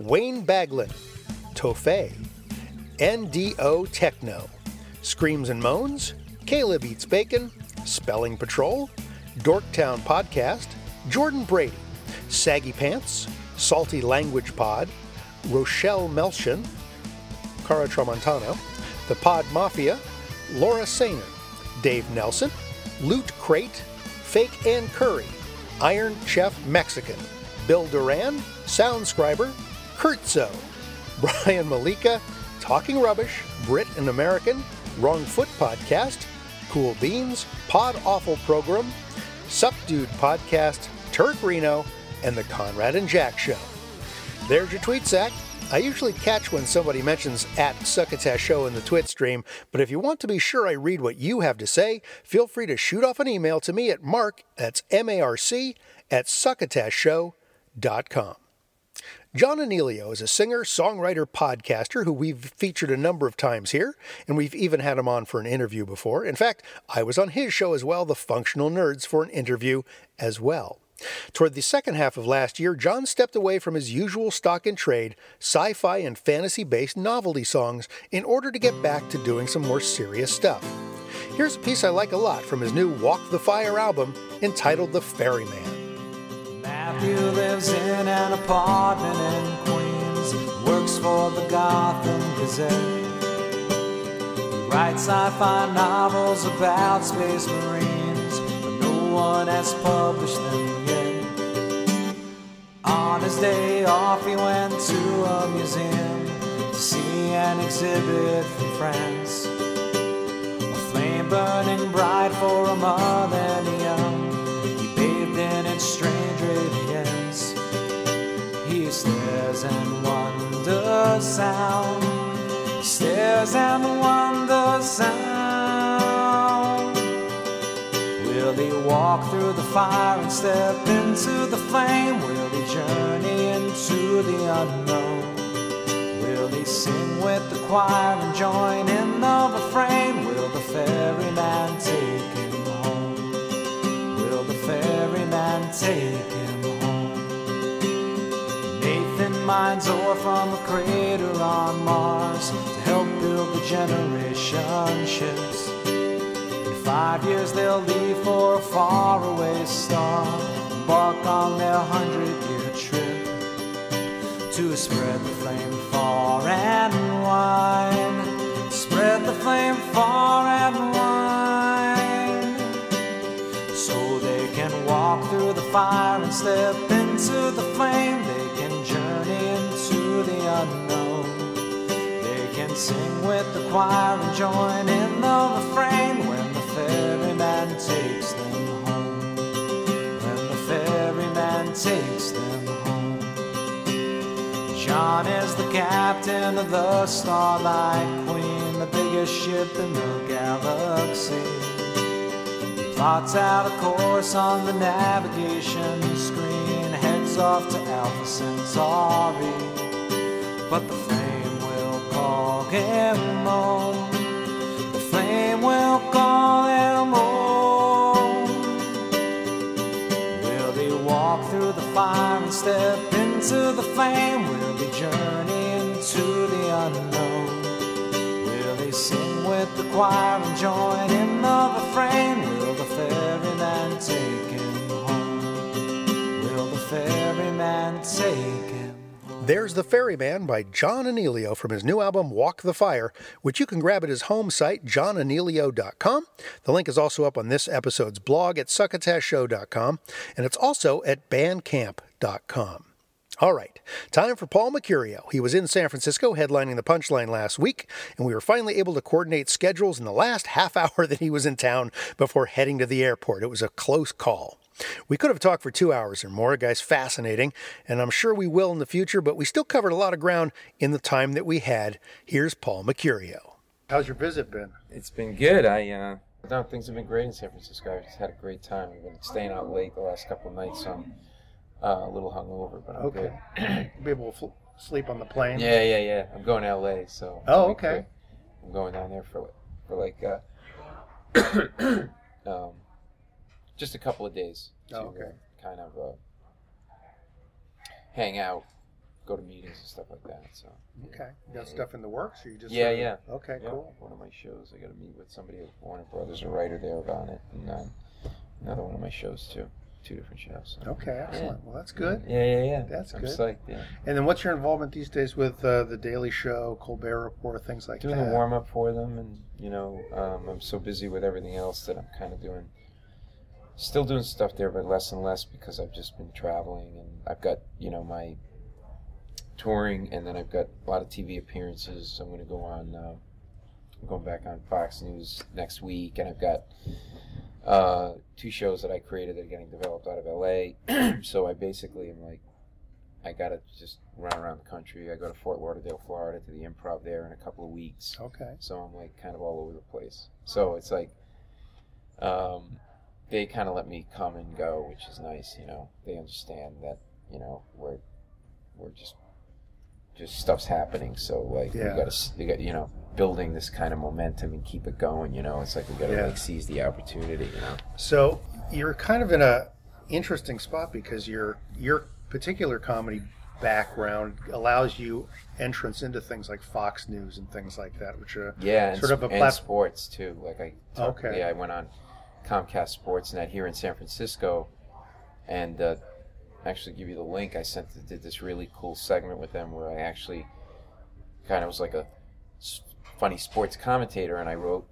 Wayne Baglin, Tofay, NDO Techno, Screams and Moans, Caleb Eats Bacon, Spelling Patrol, Dorktown Podcast, Jordan Brady, Saggy Pants, Salty Language Pod, Rochelle Melchin, Cara Tramontano, The Pod Mafia, Laura Sainer, Dave Nelson, Loot Crate, Fake Ann Curry, Iron Chef Mexican, Bill Duran, Soundscriber, Kurtzo, Brian Malika, Talking Rubbish, Brit and American, Wrong Foot Podcast, Cool Beans, Pod Awful Program, Subdued Podcast, Turk Reno, and The Conrad and Jack Show. There's your tweet sack. I usually catch when somebody mentions at Succotash Show in the Twit stream, but if you want to be sure I read what you have to say, feel free to shoot off an email to me at mark, that's M-A-R-C, at succotashshow.com. John Anealio is a singer, songwriter, podcaster who we've featured a number of times here, and we've even had him on for an interview before. In fact, I was on his show as well, The Functional Nerds, for an interview as well. Toward the second half of last year, John stepped away from his usual stock in trade, sci fi and fantasy based novelty songs, in order to get back to doing some more serious stuff. Here's a piece I like a lot from his new Walk the Fire album entitled The Ferryman. Matthew lives in an apartment in Queens, works for the Gotham Gazette. He writes sci-fi novels about space marines, but no one has published them. On his day off, he went to a museum to see an exhibit from France. A flame burning bright for a millennium. He bathed in its strange radiance. He stares and wonders sound. He stares and wonders sound. Will he walk through the fire and step into the flame? Will he journey into the unknown? Will he sing with the choir and join in the refrain? Will the ferryman take him home? Will the ferryman take him home? Nathan mines ore from a crater on Mars to help build the generation ships. Five years they'll leave for a faraway star, embark on their hundred-year trip to spread the flame far and wide. Spread the flame far and wide. So they can walk through the fire and step into the flame. They can journey into the unknown. They can sing with the choir and join in the refrain captain of the Starlight Queen, the biggest ship in the galaxy. Plots out a course on the navigation screen, heads off to Alpha Centauri. But the flame will call him home. The flame will call him home. Will he walk through the fire and step into the flame? And join? Will the ferryman take him home? Will the ferryman take him? There's the Ferryman by John Anealio from his new album Walk the Fire, which you can grab at his home site, johnanealio.com. The link is also up on this episode's blog at succotashshow.com, and it's also at bandcamp.com. All right, time for Paul Mecurio. He was in San Francisco headlining the Punchline last week, and we were finally able to coordinate schedules in the last half hour that he was in town before heading to the airport. It was a close call. We could have talked for two hours or more. The guy's fascinating, and I'm sure we will in the future, but we still covered a lot of ground in the time that we had. Here's Paul Mecurio. How's your visit been? It's been good. I uh, no, things have been great in San Francisco. I've just had a great time. We've been staying out late the last couple of nights, so I'm uh, a little hungover, but I'm Okay. good. Be able to fl- sleep on the plane? Yeah, yeah, yeah. I'm going to LA, so. Oh, okay. I'm going down there for for like uh, um, just a couple of days to Oh, okay. uh, kind of uh, hang out, go to meetings and stuff like that. So. Okay. You got stuff in the works, or you just yeah, yeah. Okay, Yeah, cool. One of my shows, I got to meet with somebody at Warner Brothers, a writer there about it, and um, another one of my shows too, two different shows. so. Okay, excellent. Yeah. Well, that's good. Yeah, yeah, yeah. That's I'm good. psyched, yeah. And then what's your involvement these days with uh, the Daily Show, Colbert Report, things like doing that? Doing the warm up for them, and you know, um, I'm so busy with everything else that I'm kind of doing, still doing stuff there, but less and less because I've just been traveling, and I've got you know my touring, and then I've got a lot of TV appearances. I'm going to go on, uh, I'm going back on Fox News next week, and I've got uh, two shows that I created that are getting developed out of LA. so I basically am like, I got to just run around the country. I go to Fort Lauderdale, Florida, to the Improv there in a couple of weeks. Okay. So I'm like kind of all over the place. So it's like, um, they kind of let me come and go, which is nice. You know, they understand that you know we're we're just just stuff's happening. So like Yeah. we got to we got you know building this kind of momentum and keep it going. You know, it's like we got to Yeah. like seize the opportunity. You know. So you're kind of in a interesting spot because your your particular comedy background allows you entrance into things like Fox News and things like that, which are Yeah, and, sort of a and platform. sports too. Like I, talked, Okay. yeah, I went on Comcast Sportsnet here in San Francisco, and uh, actually give you the link. I sent did this really cool segment with them where I actually kind of was like a funny sports commentator, and I wrote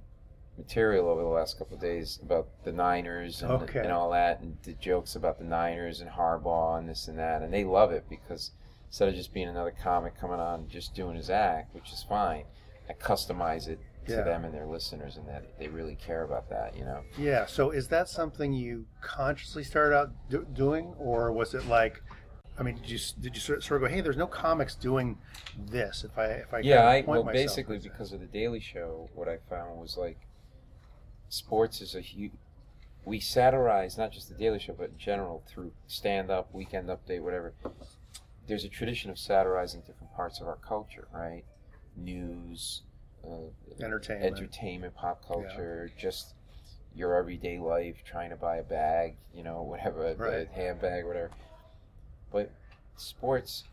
material over the last couple of days about the Niners and, Okay. and all that, and did jokes about the Niners and Harbaugh and this and that, and they love it because instead of just being another comic coming on and just doing his act, which is fine, I customize it to Yeah. them and their listeners, and that they really care about that, you know. Yeah. So is that something you consciously started out do- doing, or was it like? I mean, did you did you sort of go, "Hey, there's no comics doing this"? If I if I yeah, I well basically because of the Daily Show, what I found was like sports is a huge. We satirize not just the Daily Show, but in general through stand up, Weekend Update, whatever. There's a tradition of satirizing different parts of our culture, right? News, uh, Entertainment. entertainment, pop culture, just your everyday life, trying to buy a bag, you know, whatever, a- Right. a handbag, whatever. But sports,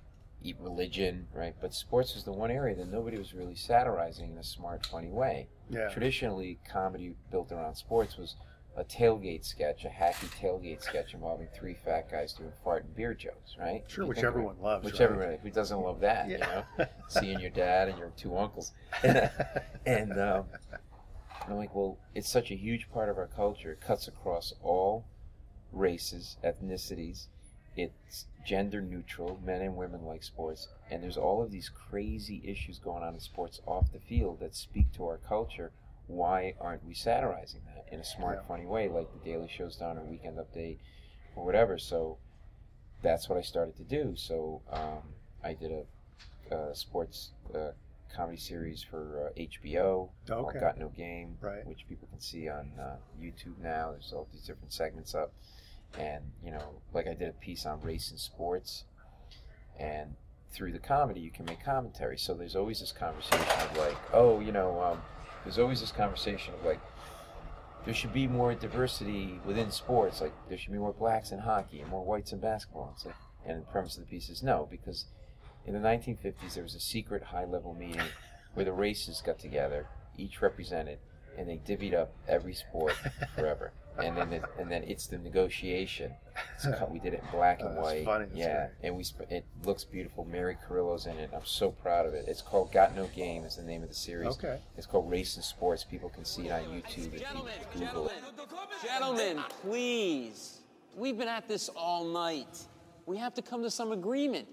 eat religion, right? But sports is the one area that nobody was really satirizing in a smart, funny way. Yeah. Traditionally, comedy built around sports was a tailgate sketch, a hacky tailgate sketch involving three fat guys doing fart and beer jokes, right? Sure, which everyone it. loves, Which right? everyone, who doesn't love that, you Yeah. know? Seeing your dad and your two uncles. And, and um, I'm like, well, it's such a huge part of our culture. It cuts across all races, ethnicities. It's gender neutral. Men and women like sports. And there's all of these crazy issues going on in sports off the field that speak to our culture. Why aren't we satirizing that in a smart, Yeah. funny way, like the Daily Show's done or Weekend Update or whatever? So that's what I started to do. So um, I did a, a sports uh, comedy series for uh, HBO called Okay. Got No Game, Right. which people can see on uh, YouTube now. There's all these different segments up, and you know, like I did a piece on race and sports, and through the comedy you can make commentary. So there's always this conversation of like, oh, you know, um, there's always this conversation of like, there should be more diversity within sports. Like there should be more blacks in hockey and more whites in basketball. It's like, And the premise of the piece is no, because in the 1950s there was a secret high-level meeting where the races got together, each represented, and they divvied up every sport forever. And then, it, and then it's the negotiation. It's cut, we did it in black and Oh, that's white. funny, that's yeah, and we sp- it looks beautiful. Mary Carrillo's in it. I'm so proud of it. It's called Got No Game. Is the name of the series. Okay. It's called Race and Sports. People can see it on YouTube if you Google it. Gentlemen, please. We've been at this all night. We have to come to some agreement.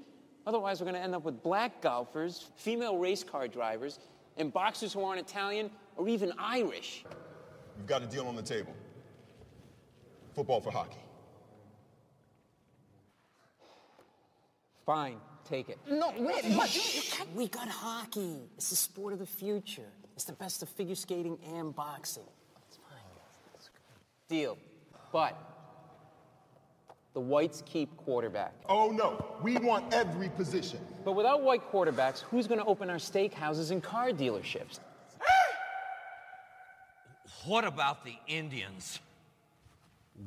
Otherwise, we're going to end up with black golfers, female race car drivers, and boxers who aren't Italian or even Irish. We've got a deal on the table. Football for hockey. Fine, take it. No, wait, what? We got hockey. It's the sport of the future. It's the best of figure skating and boxing. Deal. But the whites keep quarterback. Oh no, we want every position. But without white quarterbacks, who's going to open our steakhouses and car dealerships? What about the Indians?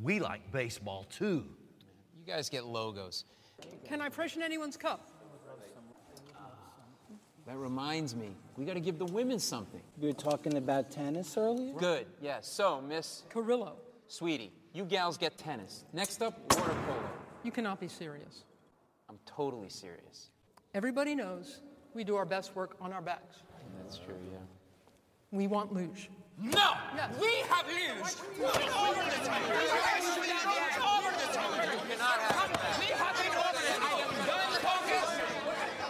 We like baseball too. You guys get logos. Can I freshen anyone's cup? That reminds me, we got to give the women something. You were talking about tennis earlier? Good, yes. So, Miss Carrillo. Sweetie, you gals get tennis. Next up, water polo. You cannot be serious. I'm totally serious. Everybody knows we do our best work on our backs. That's true, yeah. We want luge. No! Yes. We have luge!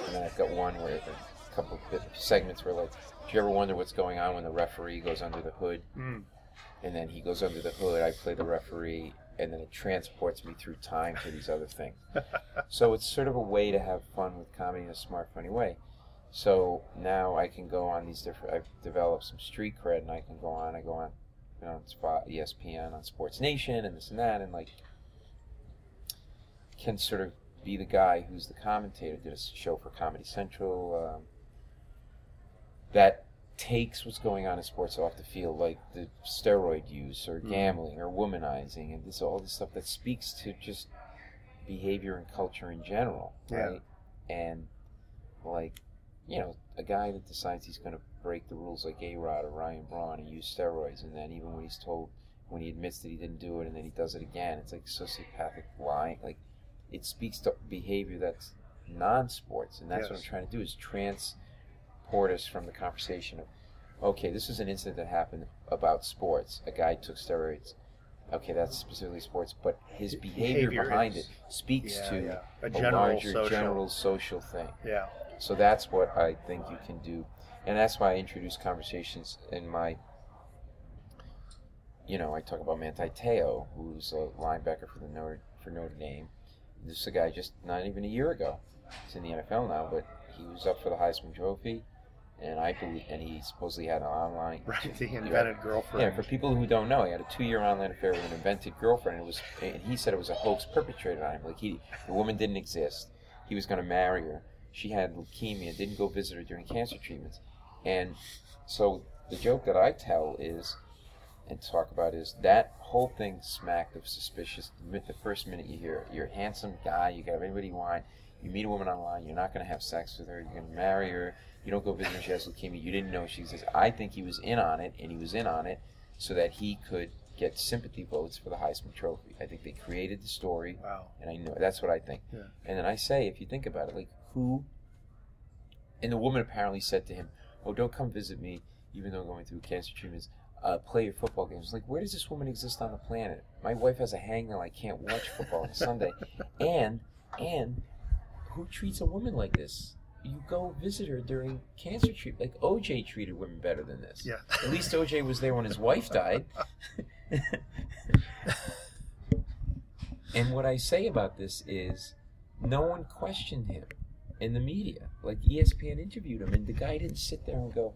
And then I've got one where a couple of segments where like, do you ever wonder what's going on when the referee goes under the hood? Mm. And then he goes under the hood. I play the referee, and then it transports me through time to these other things. so it's sort of a way to have fun with comedy in a smart, funny way. So now I can go on these different. I've developed some street cred, and I can go on. I go on, you know, on Spot, ESPN, on Sports Nation, and this and that, and like can sort of be the guy who's the commentator. Did a show for Comedy Central um, that takes what's going on in sports off the field, like the steroid use or Mhm. gambling or womanizing, and this all this stuff that speaks to just behavior and culture in general, Yeah. right? And like, you know, a guy that decides he's going to break the rules like A Rod or Ryan Braun and use steroids, and then even when he's told, when he admits that he didn't do it, and then he does it again, it's like sociopathic lying. Like, it speaks to behavior that's non-sports, and that's what I'm trying to do is transport us from the conversation of, okay, this is an incident that happened about sports. A guy took steroids. Okay, that's specifically sports, but his behavior, Behavior behind is- it speaks yeah, to yeah. A a, general larger social- general social thing. Yeah. So that's what I think you can do, and that's why I introduce conversations in my. You know, I talk about Manti Te'o, who's a linebacker for the Notre for Notre Dame. This is a guy just not even a year ago. He's in the NFL now, but he was up for the Heisman Trophy, and I believe, and he supposedly had an online. Right, the invented girlfriend. Yeah, for people who don't know, he had a two-year online affair with an invented girlfriend. And it was, and he said it was a hoax perpetrated on him. Like he, the woman didn't exist. He was going to marry her. She had leukemia. Didn't go visit her during cancer treatments. And so the joke that I tell is, and talk about is that whole thing smacked of suspicious. The the first minute you hear it, you're a handsome guy. You got everybody you want. You meet a woman online. You're not going to have sex with her. You're going to marry her. You don't go visit her. She has leukemia. You didn't know she exists. I think he was in on it, and he was in on it so that he could get sympathy votes for the Heisman Trophy. I think they created the story. Wow. And I know that's what I think. Yeah. And then I say, if you think about it, like who? And the woman apparently said to him, "Oh, don't come visit me, even though I'm going through cancer treatments. Uh, play your football games." Like, where does this woman exist on the planet? My wife has a hangnail. I can't watch football on Sunday. And and who treats a woman like this? You go visit her during cancer treatment. Like OJ treated women better than this. Yeah. At least OJ was there when his wife died. and what I say about this is no one questioned him in the media. Like ESPN interviewed him, and the guy didn't sit there and go,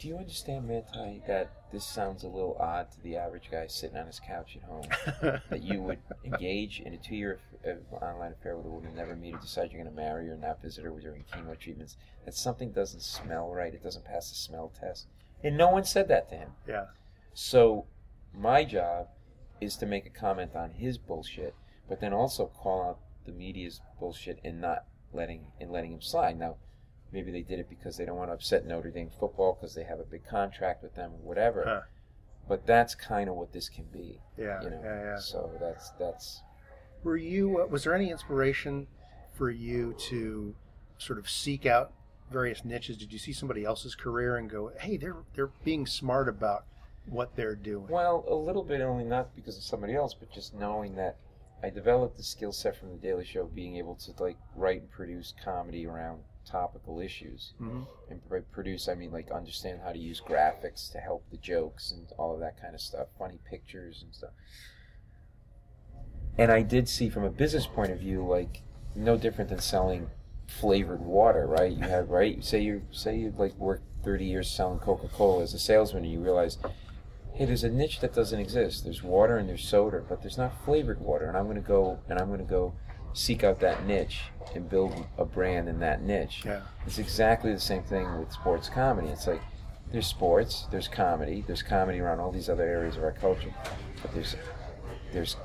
Do you understand, Manti, that this sounds a little odd to the average guy sitting on his couch at home? that you would engage in a two year uh, online affair with a woman, never meet her, decide you're going to marry her, not visit her during chemo treatments, that something doesn't smell right, it doesn't pass the smell test. And no one said that to him. Yeah. So my job is to make a comment on his bullshit, but then also call out the media's bullshit and not letting in letting him slide. Now, maybe they did it because they don't want to upset Notre Dame football because they have a big contract with them or whatever. Huh. But that's kind of what this can be. Yeah, you know? yeah, yeah. So that's that's Were you? Uh, was there any inspiration for you to sort of seek out various niches? Did you see somebody else's career and go, "Hey, they're they're being smart about what they're doing"? Well, a little bit only not because of somebody else, but just knowing that I developed the skill set from the Daily Show, being able to like write and produce comedy around topical issues. Mhm. And by produce, I mean like understand how to use graphics to help the jokes and all of that kind of stuff, funny pictures and stuff. And I did see from a business point of view, like no different than selling flavored water, right? You have right. Say you say you like work thirty years selling Coca Cola as a salesman, and you realize, hey, there's a niche that doesn't exist. There's water and there's soda, but there's not flavored water, and I'm going to go and I'm going to go seek out that niche and build a brand in that niche. Yeah. It's exactly the same thing with sports comedy. It's like there's sports, there's comedy, there's comedy around all these other areas of our culture, but there's there's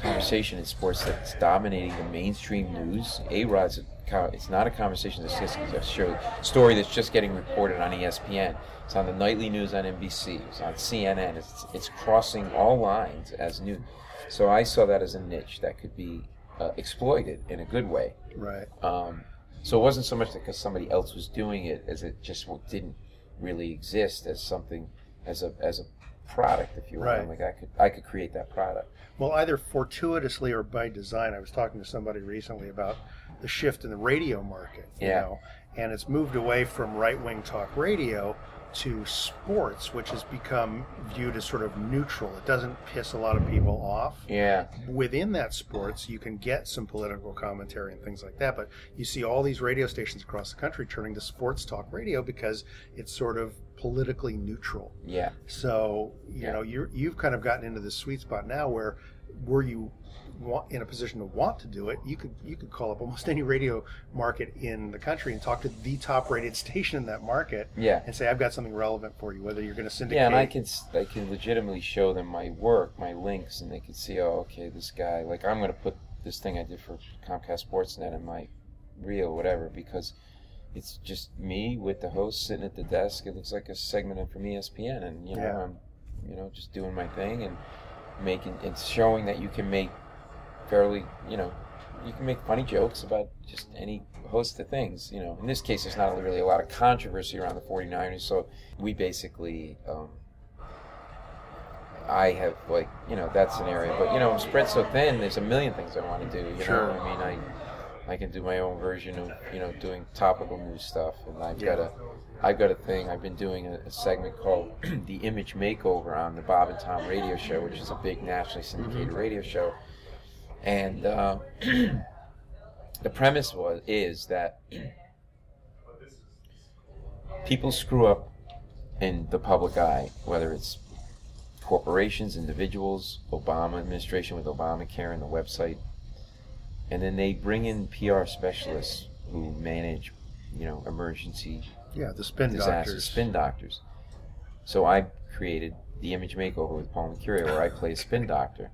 conversation in sports that's dominating the mainstream news. A Rod's it's not a conversation that's just a show, story that's just getting reported on ESPN. It's on the nightly news on NBC. It's on CNN. It's it's crossing all lines as news. So I saw that as a niche that could be uh, exploited in a good way. Right. Um, so it wasn't so much because somebody else was doing it as it just didn't really exist as something as a as a product, if you will. Right. Like I could I could create that product. Well, either fortuitously or by design. I was talking to somebody recently about the shift in the radio market. You Yeah. know, and it's moved away from right wing talk radio to sports, which has become viewed as sort of neutral. It doesn't piss a lot of people off. Yeah. Within that sports, you can get some political commentary and things like that, but you see all these radio stations across the country turning to sports talk radio because it's sort of politically neutral. Yeah. So you Yeah. know you're you've kind of gotten into this sweet spot now where were you want, in a position to want to do it, you could you could call up almost any radio market in the country and talk to the top rated station in that market. Yeah. And say I've got something relevant for you, whether you're going to syndicate. Yeah, and I can I can legitimately show them my work, my links, and they can see, oh, okay, this guy. Like I'm going to put this thing I did for Comcast Sportsnet in my reel, whatever, because it's just me with the host sitting at the desk. It looks like a segment from ESPN, and you know, Yeah. I'm, you know, just doing my thing and making it's showing that you can make fairly, you know, you can make funny jokes about just any host of things. You know, in this case, there's not really a lot of controversy around the 49ers, so we basically. Um, I have like you know that's an area, but you know I'm spread so thin. There's a million things I want to do. You Sure. know, I mean, I I can do my own version of you know doing topical news stuff, and I've Yeah. got a I've got a thing. I've been doing a, a segment called the Image Makeover on the Bob and Tom Radio Show, which is a big nationally syndicated Mhm. radio show, and uh, the premise was is that people screw up in the public eye, whether it's corporations, individuals, Obama administration with Obamacare and the website, and then they bring in PR specialists who manage, you know, emergency Yeah, the spin disasters, doctors. spin doctors. So I created the image makeover with Paul Mecurio, where I play a spin doctor,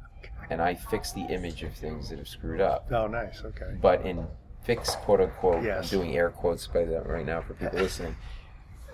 and I fix the image of things that have screwed up. Oh, nice. Okay. But in fix, quote unquote, Yes. I'm doing air quotes by that right now for people listening.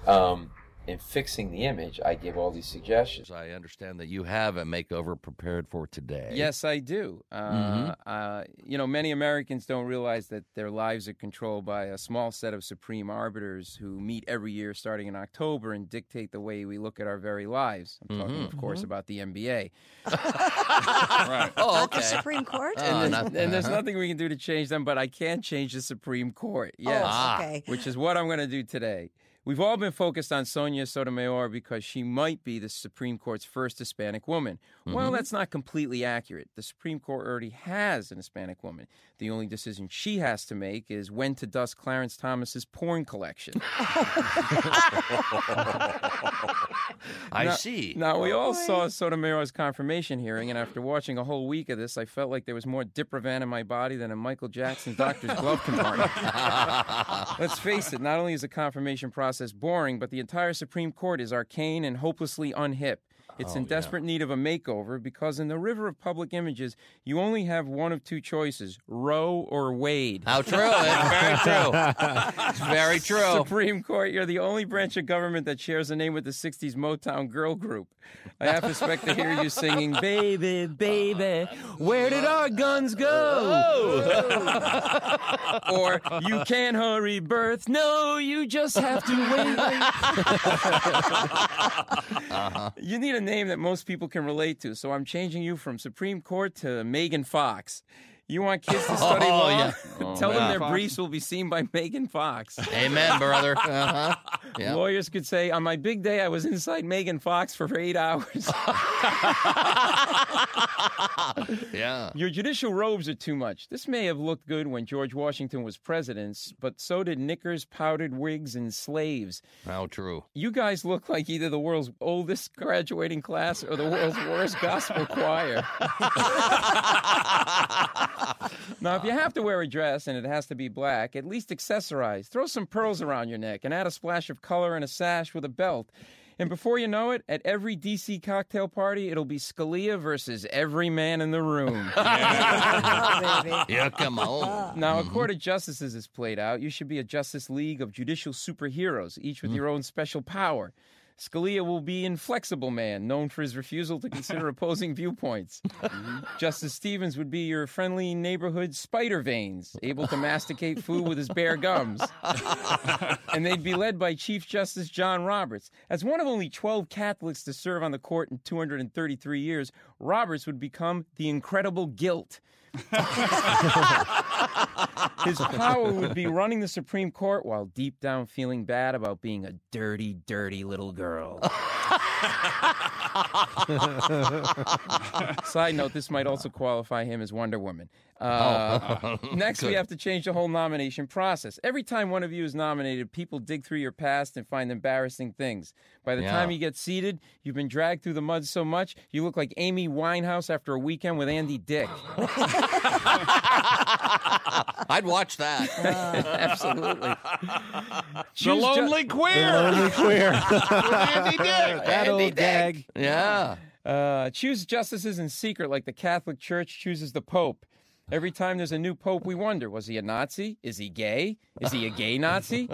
Um, in fixing the image, I give all these suggestions. I understand that you have a makeover prepared for today. Yes, I do. Uh, Mhm. uh, you know, many Americans don't realize that their lives are controlled by a small set of supreme arbiters who meet every year starting in October and dictate the way we look at our very lives. I'm talking, Mhm. of course, Mhm. about the NBA. right. Oh, Not the. Supreme Court? Oh, And, there's, not- and there's uh-huh. nothing we can do to change them, but I can change the Supreme Court. Yes. Ah. okay. Which is what I'm going to do today. We've all been focused on Sonia Sotomayor because she might be the Supreme Court's first Hispanic woman. Well, Mhm. that's not completely accurate. The Supreme Court already has an Hispanic woman. The only decision she has to make is when to dust Clarence Thomas's porn collection. I Now- see. Now, we all saw Sotomayor's confirmation hearing, and after watching a whole week of this, I felt like there was more Diprivan in my body than a Michael Jackson doctor's glove compartment. Let's face it, not only is the confirmation process boring, but the entire Supreme Court is arcane and hopelessly unhip. It's Oh, in yeah. desperate need of a makeover because in the river of public images, you only have one of two choices Roe or Wade. How true. It's very true. It's very true. Supreme Court, you're the only branch of government that shares a name with the 60s Motown girl group. I have to expect to hear you singing, Baby, baby, where did our guns go? or, You can't hurry birth. No, you just have to wait. Uh-huh. You need a name that most people can relate to, so I'm changing you from Supreme Court to Megan Fox. You want kids to study Oh, law? yeah. Oh, Tell them their Fox. briefs will be seen by Megan Fox. Amen, brother. Uh-huh. Yeah. Lawyers could say, on my big day, I was inside Megan Fox for eight hours. Yeah. Your judicial robes are too much. This may have looked good when George Washington was president, but so did knickers, powdered wigs, and slaves. How true. You guys look like either the world's oldest graduating class or the world's worst gospel choir. now, if you have to wear a dress and it has to be black, at least accessorize. Throw some pearls around your neck and add a splash of color and a sash with a belt. And before you know it, at every DC cocktail party, it'll be Scalia versus every man in the room. Oh, yeah, come on. Now, a mm-hmm. court of justices is played out. You should be a Justice League of judicial superheroes, each with mm. your own special power. Scalia will be inflexible man, known for his refusal to consider opposing viewpoints. Mm-hmm. Justice Stevens would be your friendly neighborhood spider veins, able to masticate food with his bare gums. and they'd be led by Chief Justice John Roberts. As one of only 12 Catholics to serve on the court in 233 years, Roberts would become the incredible guilt. His power would be running the Supreme Court while deep down feeling bad about being a dirty, dirty little girl. Side note, this might also qualify him as Wonder Woman. Uh, Oh. next, we have to change the whole nomination process. Every time one of you is nominated, people dig through your past and find embarrassing things. By the Yeah. time you get seated, you've been dragged through the mud so much, you look like Amy Winehouse after a weekend with Andy Dick. I'd watch that. Absolutely. The Choose ju- lonely queer. The lonely queer. With Andy Dick. That old gag. Yeah. Uh, choose justices in secret like the Catholic Church chooses the Pope. Every time there's a new pope, we wonder was he a Nazi? Is he gay? Is he a gay Nazi?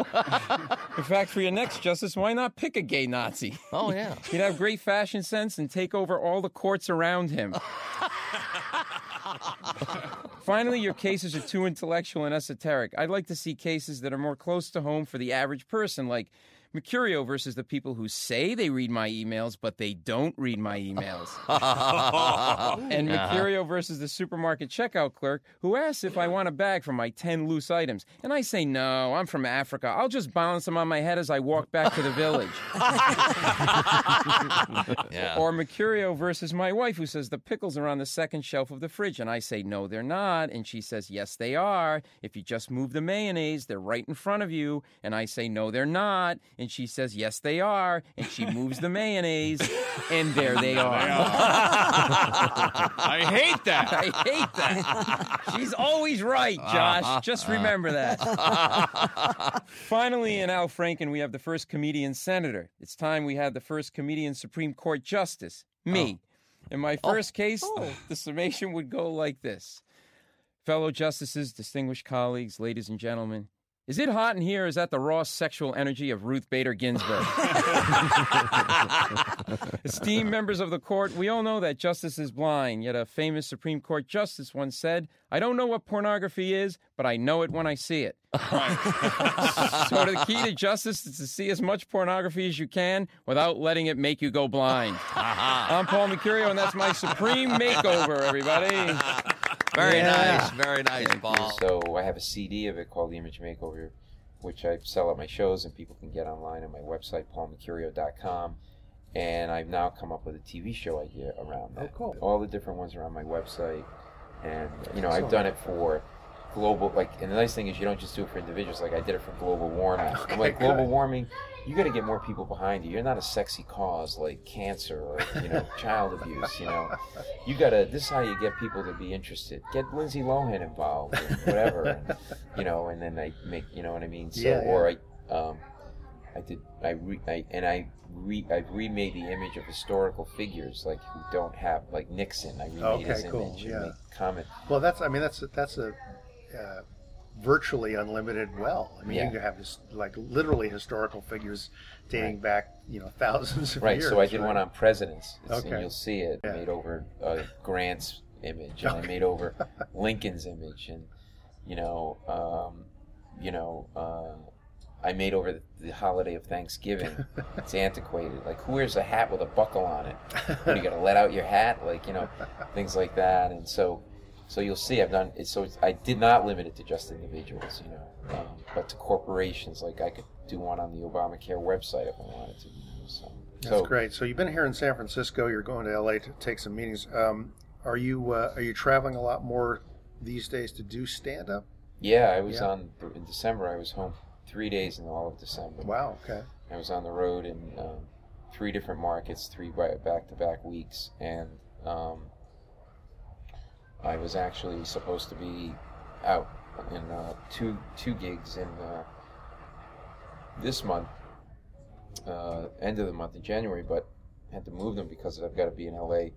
In fact, for your next justice, why not pick a gay Nazi? Oh, yeah. He'd have great fashion sense and take over all the courts around him. Finally, your cases are too intellectual and esoteric. I'd like to see cases that are more close to home for the average person, like Mecurio versus the people who say they read my emails, but they don't read my emails. and Uh-huh. Mecurio versus the supermarket checkout clerk who asks if I want a bag for my 10 loose items. And I say, no, I'm from Africa. I'll just balance them on my head as I walk back to the village. Yeah. Or Mecurio versus my wife, who says the pickles are on the second shelf of the fridge. And I say, no, they're not. And she says, yes, they are. If you just move the mayonnaise, they're right in front of you. And I say, no, they're not. And she says, yes, they are. And she moves the mayonnaise, and there they are. I hate that. I hate that. She's always right, Josh. Just uh-huh. remember that. Finally, in Al Franken, we have the first comedian senator. It's time we had the first comedian Supreme Court justice, me. Oh. In my first oh. case, oh. the summation would go like this Fellow justices, distinguished colleagues, ladies and gentlemen, is it hot in here? Is that the raw sexual energy of Ruth Bader Ginsburg? Esteemed members of the court, we all know that justice is blind, yet a famous Supreme Court justice once said, I don't know what pornography is, but I know it when I see it. so the key to justice is to see as much pornography as you can without letting it make you go blind. I'm Paul Mecurio, and that's my supreme makeover, everybody. Very Yeah. nice. Very nice, Thank you. Paul. So I have a CD of it called The Image Makeover, which I sell at my shows and people can get online on my website, paulmecurio.com. And I've now come up with a TV show idea around oh, that. Oh, cool. All the different ones are on my website. And, you know, I've done it for global, like, and the nice thing is you don't just do it for individuals. Like, I did it for global warming. I'm like, global good. warming, you got to get more people behind you. You're not a sexy cause like cancer or, you know, child abuse, you know. You got to, this is how you get people to be interested. Get Lindsay Lohan involved, or whatever. And, you know, and then I make, you know what I mean? So, Yeah, or I, um, I did. I, re, I and I re, I remade the image of historical figures like who don't have like Nixon. I remade Okay, his cool, image and yeah. comment. Well, that's I mean that's that's a uh, virtually unlimited well. I mean, Yeah. you can have this like literally historical figures dating back you know thousands of Right. years. Right. So I did right? one on presidents, It's- Okay. and you'll see it. Yeah. made over uh, Grant's image, and I made over Lincoln's image, and you know, um, you know, uh, I made over the, the holiday of Thanksgiving. it's antiquated. Like, who wears a hat with a buckle on it? What, are you gonna let out your hat? Like, you know, things like that. And so, so you'll see. I've done. So it's, I did not limit it to just individuals, you know, um, but to corporations. Like, I could do one on the Obamacare website if I wanted to. You know, so. That's so, great. So you've been here in San Francisco. You're going to LA to take some meetings. Um, are you uh, are you traveling a lot more these days to do stand up? Yeah, I was Yeah. on in December. I was home three days in all of December. Wow. Okay. I was on the road in um, three different markets, three back to back weeks, and um, I was actually supposed to be out in uh, two two gigs in uh, this month, uh, end of the month in January, but had to move them because I've got to be in LA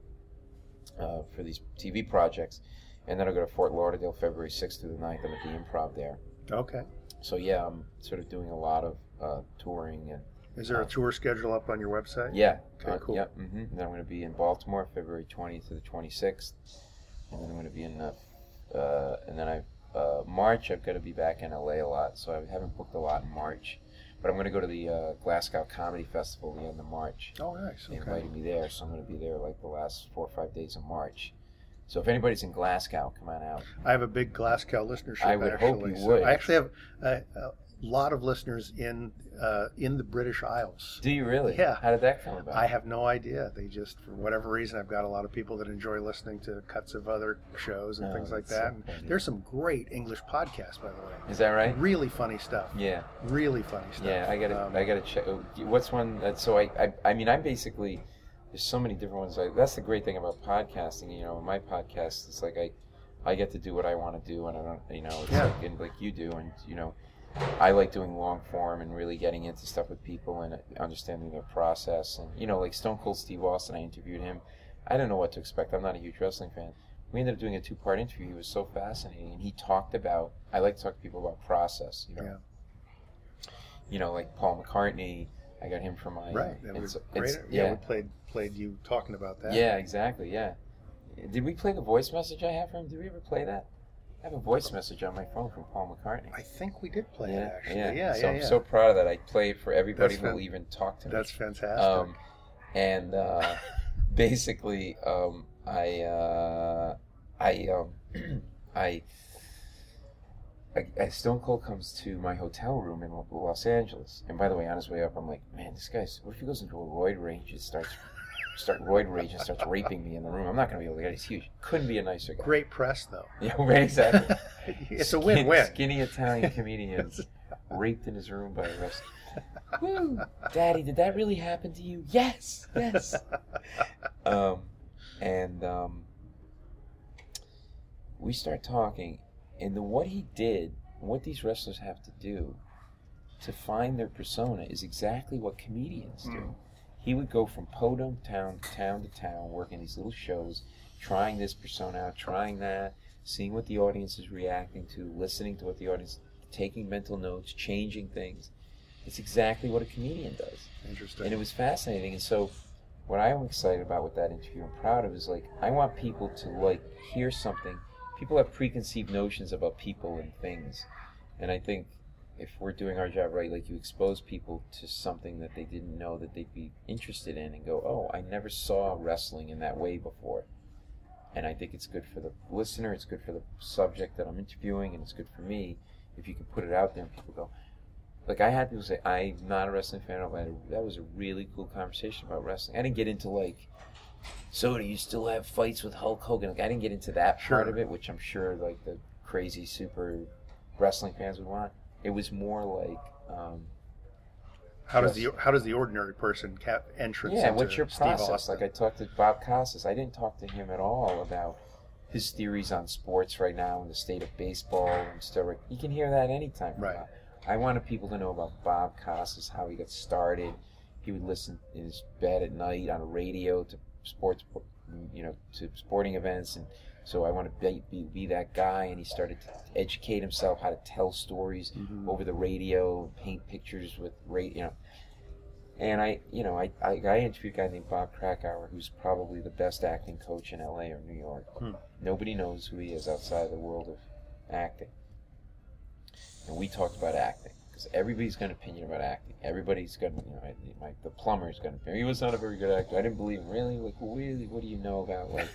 uh, for these TV projects, and then I'll go to Fort Lauderdale February 6th through the 9th. I'm at the Improv there. Okay. So yeah, I'm sort of doing a lot of uh, touring and. Is there a uh, tour schedule up on your website? Yeah. Okay. cool. Yep. hmm And then I'm going to be in Baltimore February 20th to the 26th, and then I'm going to be in uh, uh, and then I uh, March I've got to be back in LA a lot, so I haven't booked a lot in March. But I'm going to go to the uh, Glasgow Comedy Festival the end of March. Oh, nice. They Okay. invited me there, so I'm going to be there like the last four or five days of March. So if anybody's in Glasgow, come on out. I have a big Glasgow listenership. I would hope actually. you So would. I actually have a lot of listeners in uh, in the British Isles. Do you really? Yeah. How did that come about? I have no idea. They just, for whatever reason, I've got a lot of people that enjoy listening to cuts of other shows and Oh, things like so that. And there's some great English podcasts, by the way. Is that right? Really funny stuff. Yeah. Really funny stuff. Yeah, I gotta, Um, I gotta check. oh, What's one that? So I, I, I mean, I'm basically. There's so many different ones. I, that's the great thing about podcasting. You know, my podcast is like I, I get to do what I want to do, and I don't, you know, it's Yeah. like and like you do, and you know, I like doing long form and really getting into stuff with people and uh, understanding their process. And you know, like Stone Cold Steve Austin, I interviewed him. I didn't know what to expect. I'm not a huge wrestling fan. We ended up doing a two part interview. He was so fascinating, and he talked about. I like to talk to people about process. You know, Yeah. you know, like Paul McCartney. I got him from my Right. That was it's- great. yeah. yeah, we played played you talking about that. yeah, exactly, yeah. Did we play the voice message I have from him? Did we ever play that? I have a voice message on my phone from Paul McCartney. I think we did play it actually. Yeah, Yeah, so yeah, I'm yeah. so proud of that. I play it for everybody That's who fan- even talk to me. That's fantastic. Um, and uh, basically, um, I, uh, I, um, I, I, I, Stone Cold comes to my hotel room in Los Angeles, and by the way, on his way up, I'm like, man, this guy's. What if he goes into a roid rage and starts, start roid rage and starts raping me in the room? I'm not going to be able to get. He's huge. Couldn't be a nicer guy. Great press though. Yeah, right, exactly. it's a win-win. Skinny Italian comedian raped in his room by a rest. Woo! Daddy, did that really happen to you? Yes, yes. um, and um, we start talking, and the what he did, what these wrestlers have to do to find their persona is exactly what comedians do. He would go from podunk town to town to town, working these little shows, trying this persona out, trying that, seeing what the audience is reacting to, listening to what the audience, taking mental notes, changing things. It's exactly what a comedian does. Interesting. And it was fascinating. And so, what I'm excited about with that interview and proud of is like I want people to like hear something. People have preconceived notions about people and things, and I think if we're doing our job right, like you expose people to something that they didn't know that they'd be interested in, and go, "Oh, I never saw wrestling in that way before." And I think it's good for the listener, it's good for the subject that I'm interviewing, and it's good for me if you can put it out there and people go, like I had people say, I'm not a wrestling fan. but that was a really cool conversation about wrestling. I didn't get into like, so do you still have fights with Hulk Hogan? Like I didn't get into that part of it, which I'm sure like the crazy super wrestling fans would want. It was more like, um, How does the how does the ordinary person cap entrance? yeah, what's your process? Like I talked to Bob Costas. I didn't talk to him at all about his theories on sports right now and the state of baseball and stuff. You can hear that anytime. Right. Bob. I wanted people to know about Bob Costas, how he got started. He would listen in his bed at night on a radio to sports, you know, to sporting events, and so I want to be, be, be that guy. And he started to educate himself how to tell stories Mhm. over the radio, paint pictures with radio, you know. And I, you know, I, I, I interviewed a guy named Bob Krakower, who's probably the best acting coach in LA or New York. Hmm. Nobody knows who he is outside the world of acting. And we talked about acting because everybody's got an opinion about acting. Everybody's got, you know, my, the plumber's got an opinion. He was not a very good actor. I didn't believe him. Really? Like, really? What do you know about like?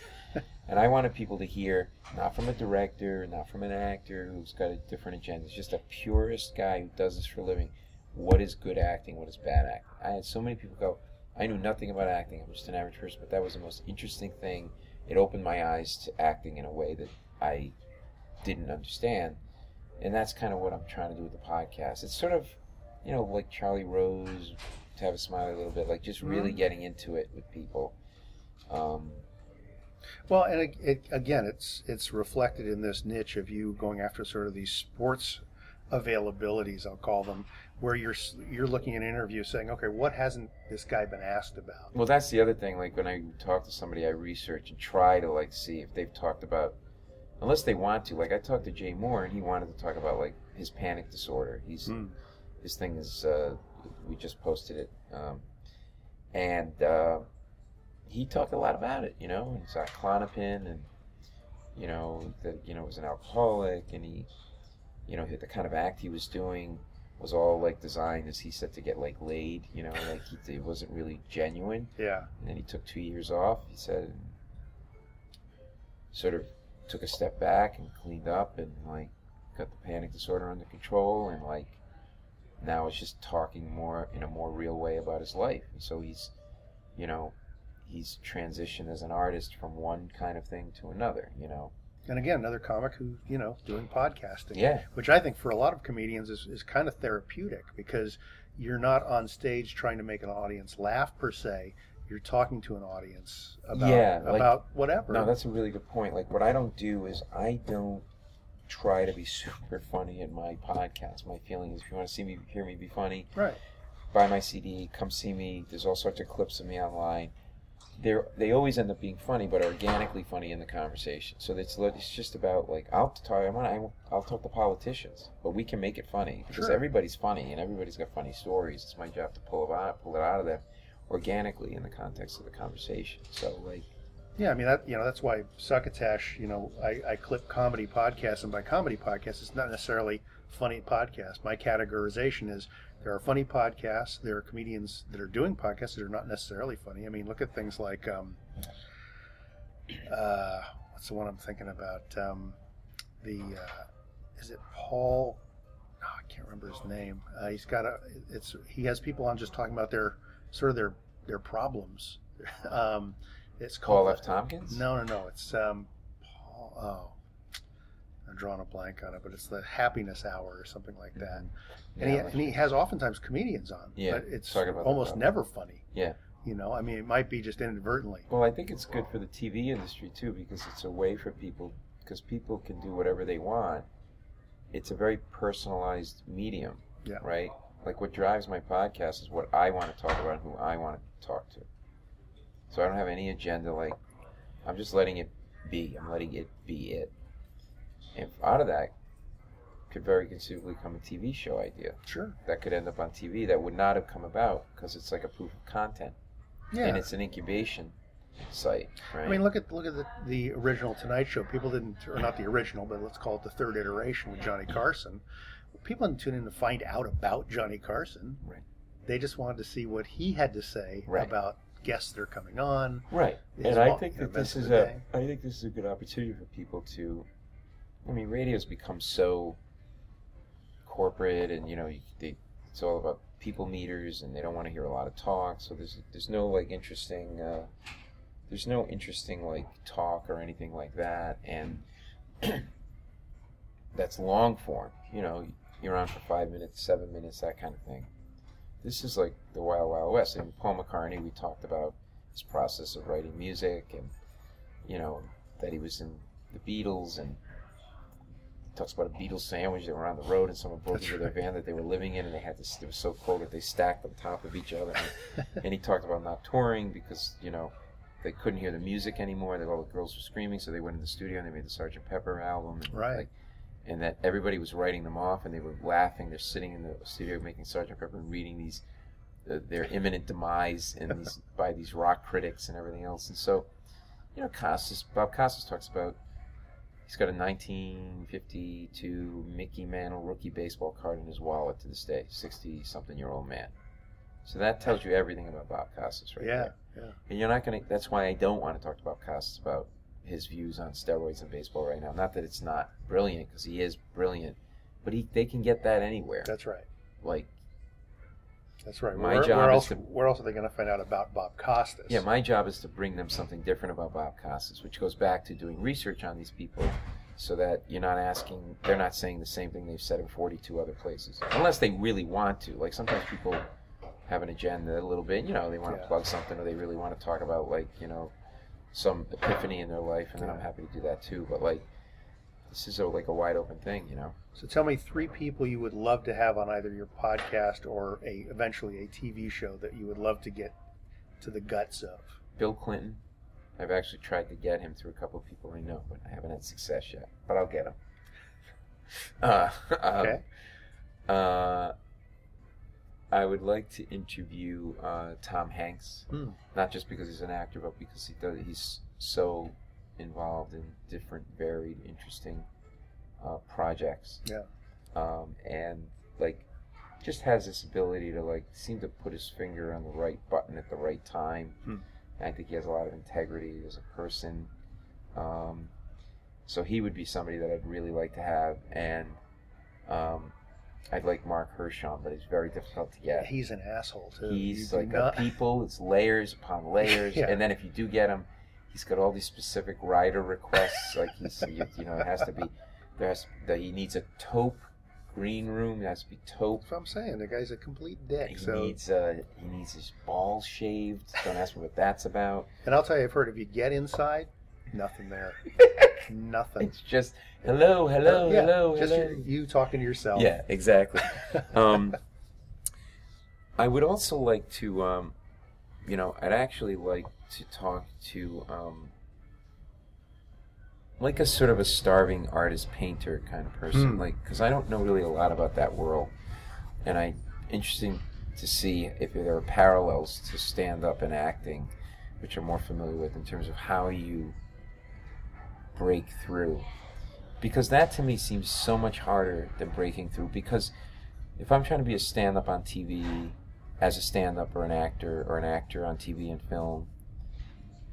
And I wanted people to hear not from a director, not from an actor who's got a different agenda. It's just a purist guy who does this for a living. What is good acting? What is bad acting? I had so many people go, I knew nothing about acting. I'm just an average person, but that was the most interesting thing. It opened my eyes to acting in a way that I didn't understand. And that's kind of what I'm trying to do with the podcast. It's sort of, you know, like Charlie Rose, to have a smile a little bit, like just really Mhm. getting into it with people. Um, Well, and it, it, again, it's it's reflected in this niche of you going after sort of these sports availabilities, I'll call them, where you're you're looking at an interview saying, okay, what hasn't this guy been asked about? Well, that's the other thing. Like when I talk to somebody, I research and try to like see if they've talked about, unless they want to. Like I talked to Jay Mohr, and he wanted to talk about like his panic disorder. He's his thing is uh, we just posted it, um, and uh, he talked a lot about it. You know, he's on Klonopin, and you know that you know was an alcoholic, and he, you know, the kind of act he was doing was all like designed, as he said, to get like laid. You know, like he, it wasn't really genuine. Yeah. And then he took two years off. He said, and sort of took a step back and cleaned up and like got the panic disorder under control and like now it's just talking more in a more real way about his life. And so he's, you know, he's transitioned as an artist from one kind of thing to another. You know. And again, another comic who, you know, doing podcasting. Yeah. Which I think for a lot of comedians is, is kind of therapeutic because you're not on stage trying to make an audience laugh per se. You're talking to an audience about yeah, like- about whatever. No, that's a really good point. Like what I don't do is I don't try to be super funny in my podcast. My feeling is if you want to see me hear me be funny, Right. buy my CD, come see me. There's all sorts of clips of me online. They're they always end up being funny, but organically funny in the conversation. So it's it's just about like I'll talk I want I, I'll talk to politicians, but we can make it funny because Sure. everybody's funny and everybody's got funny stories. It's my job to pull it out pull it out of them organically in the context of the conversation. So like Yeah, I mean that you know that's why Succotash, you know, I, I clip comedy podcasts, and by comedy podcasts, it's not necessarily funny podcast. My categorization is there are funny podcasts, there are comedians that are doing podcasts that are not necessarily funny. I mean, look at things like um, uh, what's the one I'm thinking about? Um, the uh, is it Paul? Oh, I can't remember his name. Uh, he's got a. It's he has people on just talking about their sort of their their problems. um, it's called Paul F. Tompkins? No, no, no. It's um, Paul. Oh, I'm drawing a blank on it, but it's the Happiness Hour or something like that. Mm-hmm. And, he, and he has oftentimes comedians on. Yeah, but it's talking about the almost never funny. Yeah. You know, I mean, it might be just inadvertently. Well, I think it's good for the TV industry too because it's a way for people because people can do whatever they want. It's a very personalized medium, Yeah. right? Like what drives my podcast is what I want to talk about, and who I want to talk to. So I don't have any agenda. Like I'm just letting it be. I'm letting it be it. And out of that could very conceivably come a TV show idea. Sure. That could end up on TV that would not have come about because it's like a proof of content. Yeah. And it's an incubation site, right? I mean, look at look at the, the original Tonight Show. People didn't, or not the original, but let's call it the third iteration with Johnny Carson. People didn't tune in to find out about Johnny Carson. Right. They just wanted to see what he had to say Right. about guests that are coming on. Right, and I think that this is a. day. I think this is a good opportunity for people to. I mean, radio's become so corporate, and you know, you, they, it's all about people meters, and they don't want to hear a lot of talk. So there's there's no like interesting. Uh, there's no interesting like talk or anything like that, and that's long form. You know, you're on for five minutes, seven minutes, that kind of thing. This is like the Wild Wild West. And Paul McCartney, we talked about his process of writing music, and you know that he was in the Beatles and talks about a Beatles sandwich. They were on the road, and someone broke That's into their van that they were living in, and they had this. It was so cold that they stacked on top of each other. And, and he talked about not touring because you know they couldn't hear the music anymore. That all the girls were screaming, so they went in the studio and they made the Sgt. Pepper album. And, Right. Like, and that everybody was writing them off, and they were laughing. They're sitting in the studio making Sgt. Pepper and reading these uh, their imminent demise and these by these rock critics and everything else. And so, you know, Costas Bob Costas talks about he's got a 1952 Mickey Mantle rookie baseball card in his wallet to this day, 60 something year old man. So that tells you everything about Bob Costas, right Yeah, there. yeah. And you're not going to. That's why I don't want to talk to Bob Costas about his views on steroids in baseball right now. Not that it's not brilliant, because he is brilliant, but he they can get that anywhere. That's right. Like That's right. My where, job where is else? to- Where else are they going to find out about Bob Costas? Yeah, my job is to bring them something different about Bob Costas, which goes back to doing research on these people so that you're not asking, they're not saying the same thing they've said in 42 other places. Unless they really want to. Like sometimes people have an agenda a little bit, you know, they want to Yeah. plug something or they really want to talk about, like, you know, some epiphany in their life, and then I'm happy to do that too. But, like, this is a, like a wide open thing, you know? So tell me three people you would love to have on either your podcast or a eventually a TV show that you would love to get to the guts of. Bill Clinton. I've actually tried to get him through a couple of people I know, but I haven't had success yet. But I'll get him. Uh, Okay. Uh, I would like to interview uh, Tom Hanks, Hmm. not just because he's an actor, but because he does, he's so involved in different, varied, interesting uh, projects. Yeah. Um, and like, just has this ability to like seem to put his finger on the right button at the right time. Hmm. I think he has a lot of integrity as a person. Um, so he would be somebody that I'd really like to have, and um, I'd like Mark Hershon, but he's very difficult to get. He's an asshole too. He's You like not- a people. It's layers upon layers, Yeah. and then if you do get him, he's got all these specific rider requests. like he's, you, you know, it has to be there has that he needs a taupe green room. It has to be taupe. That's what I'm saying. The guy's a complete dick. He so, needs uh, he needs his balls shaved. Don't ask me what that's about. and I'll tell you, I've heard if you get inside, nothing there, nothing. It's just hello, hello, Yeah, hello, just hello. you- you talking to yourself. Yeah, exactly. um, I would also like to, um, you know, I'd actually like to talk to, um, like a sort of a starving artist painter kind of person, Hmm. like because I don't know really a lot about that world, and I interesting to see if there are parallels to stand up and acting, which I'm more familiar with in terms of how you break through because that to me seems so much harder than breaking through because if i'm trying to be a stand-up on tv as a stand-up or an actor or an actor on tv and film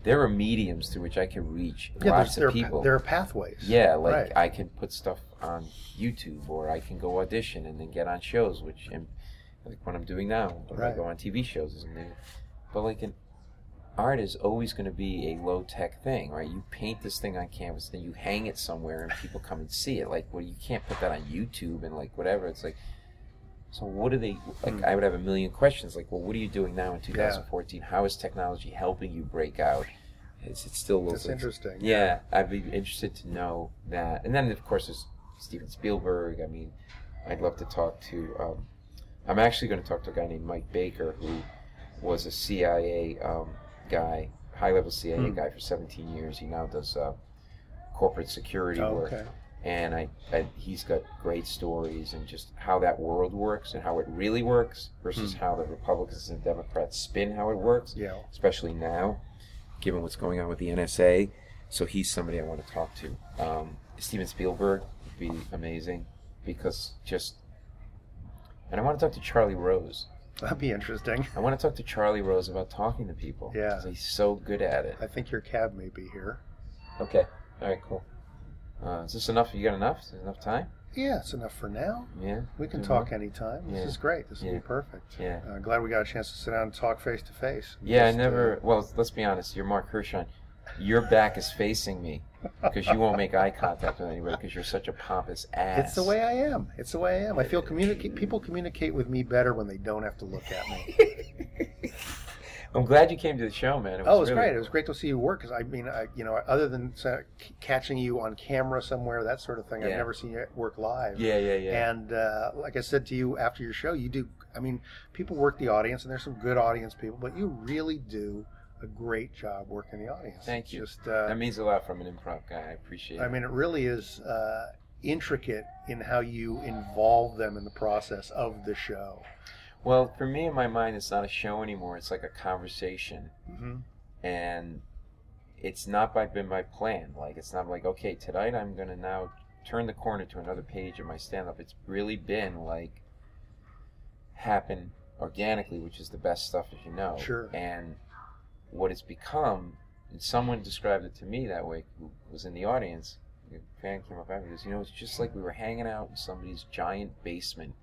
there are mediums through which i can reach Yeah, lots there, of people pa- there are pathways. yeah like Right. i can put stuff on youtube or i can go audition and then get on shows which like what i'm doing now when i go on tv shows is new but like an art is always going to be a low tech thing, right? You paint this thing on canvas, then you hang it somewhere, and people come and see it. Like, well, you can't put that on YouTube and like whatever. It's like, so what are they? Like, Hmm. I would have a million questions. Like, well, what are you doing now in 2014? How is technology helping you break out? Is it still? a little That's bit- interesting. Yeah, I'd be interested to know that. And then, of course, there's Steven Spielberg. I mean, I'd love to talk to. Um, I'm actually going to talk to a guy named Mike Baker, who was a CIA um, guy, high level CIA Hmm. guy for 17 years. He now does uh, corporate security Oh, work. okay. And I, I, he's got great stories and just how that world works and how it really works versus Hmm. how the Republicans and Democrats spin how it works. Yeah. Especially now, given what's going on with the NSA. So he's somebody I want to talk to. Um, Steven Spielberg would be amazing because just. And I want to talk to Charlie Rose. That'd be interesting. I want to talk to Charlie Rose about talking to people. Yeah. he's so good at it. I think your cab may be here. Okay. All right. Cool. Uh, is this enough? You got enough? Is enough time? Yeah, it's enough for now. Yeah. We can talk more? anytime. This Yeah. is great. This will Yeah. be perfect. Yeah. Uh, glad we got a chance to sit down and talk face to face. Yeah, I Just, uh, never. Well, let's be honest. You're Mark Hershon. Your back is facing me because you won't make eye contact with anybody because you're such a pompous ass. It's the way I am. It's the way I am. I feel communicate. People communicate with me better when they don't have to look at me. I'm glad you came to the show, man. It was oh, it was really- great. It was great to see you work because I mean, I, you know, other than uh, c- catching you on camera somewhere, that sort of thing, I've never seen you work live. Yeah, yeah, yeah. And uh, like I said to you after your show, you do. I mean, people work the audience, and there's some good audience people, but you really do a great job working the audience. Thank It's you. Just, uh, that means a lot from an improv guy. I appreciate it. I mean, it really is uh, intricate in how you involve them in the process of the show. Well, for me in my mind, it's not a show anymore. It's like a conversation, Mhm. and it's not by been by plan. Like it's not like okay, tonight I'm gonna now turn the corner to another page of my stand-up. It's really been like happen organically, which is the best stuff, as you know. Sure. And what it's become, and someone described it to me that way, who was in the audience. A fan came up after this. You know, it's just like we were hanging out in somebody's giant basement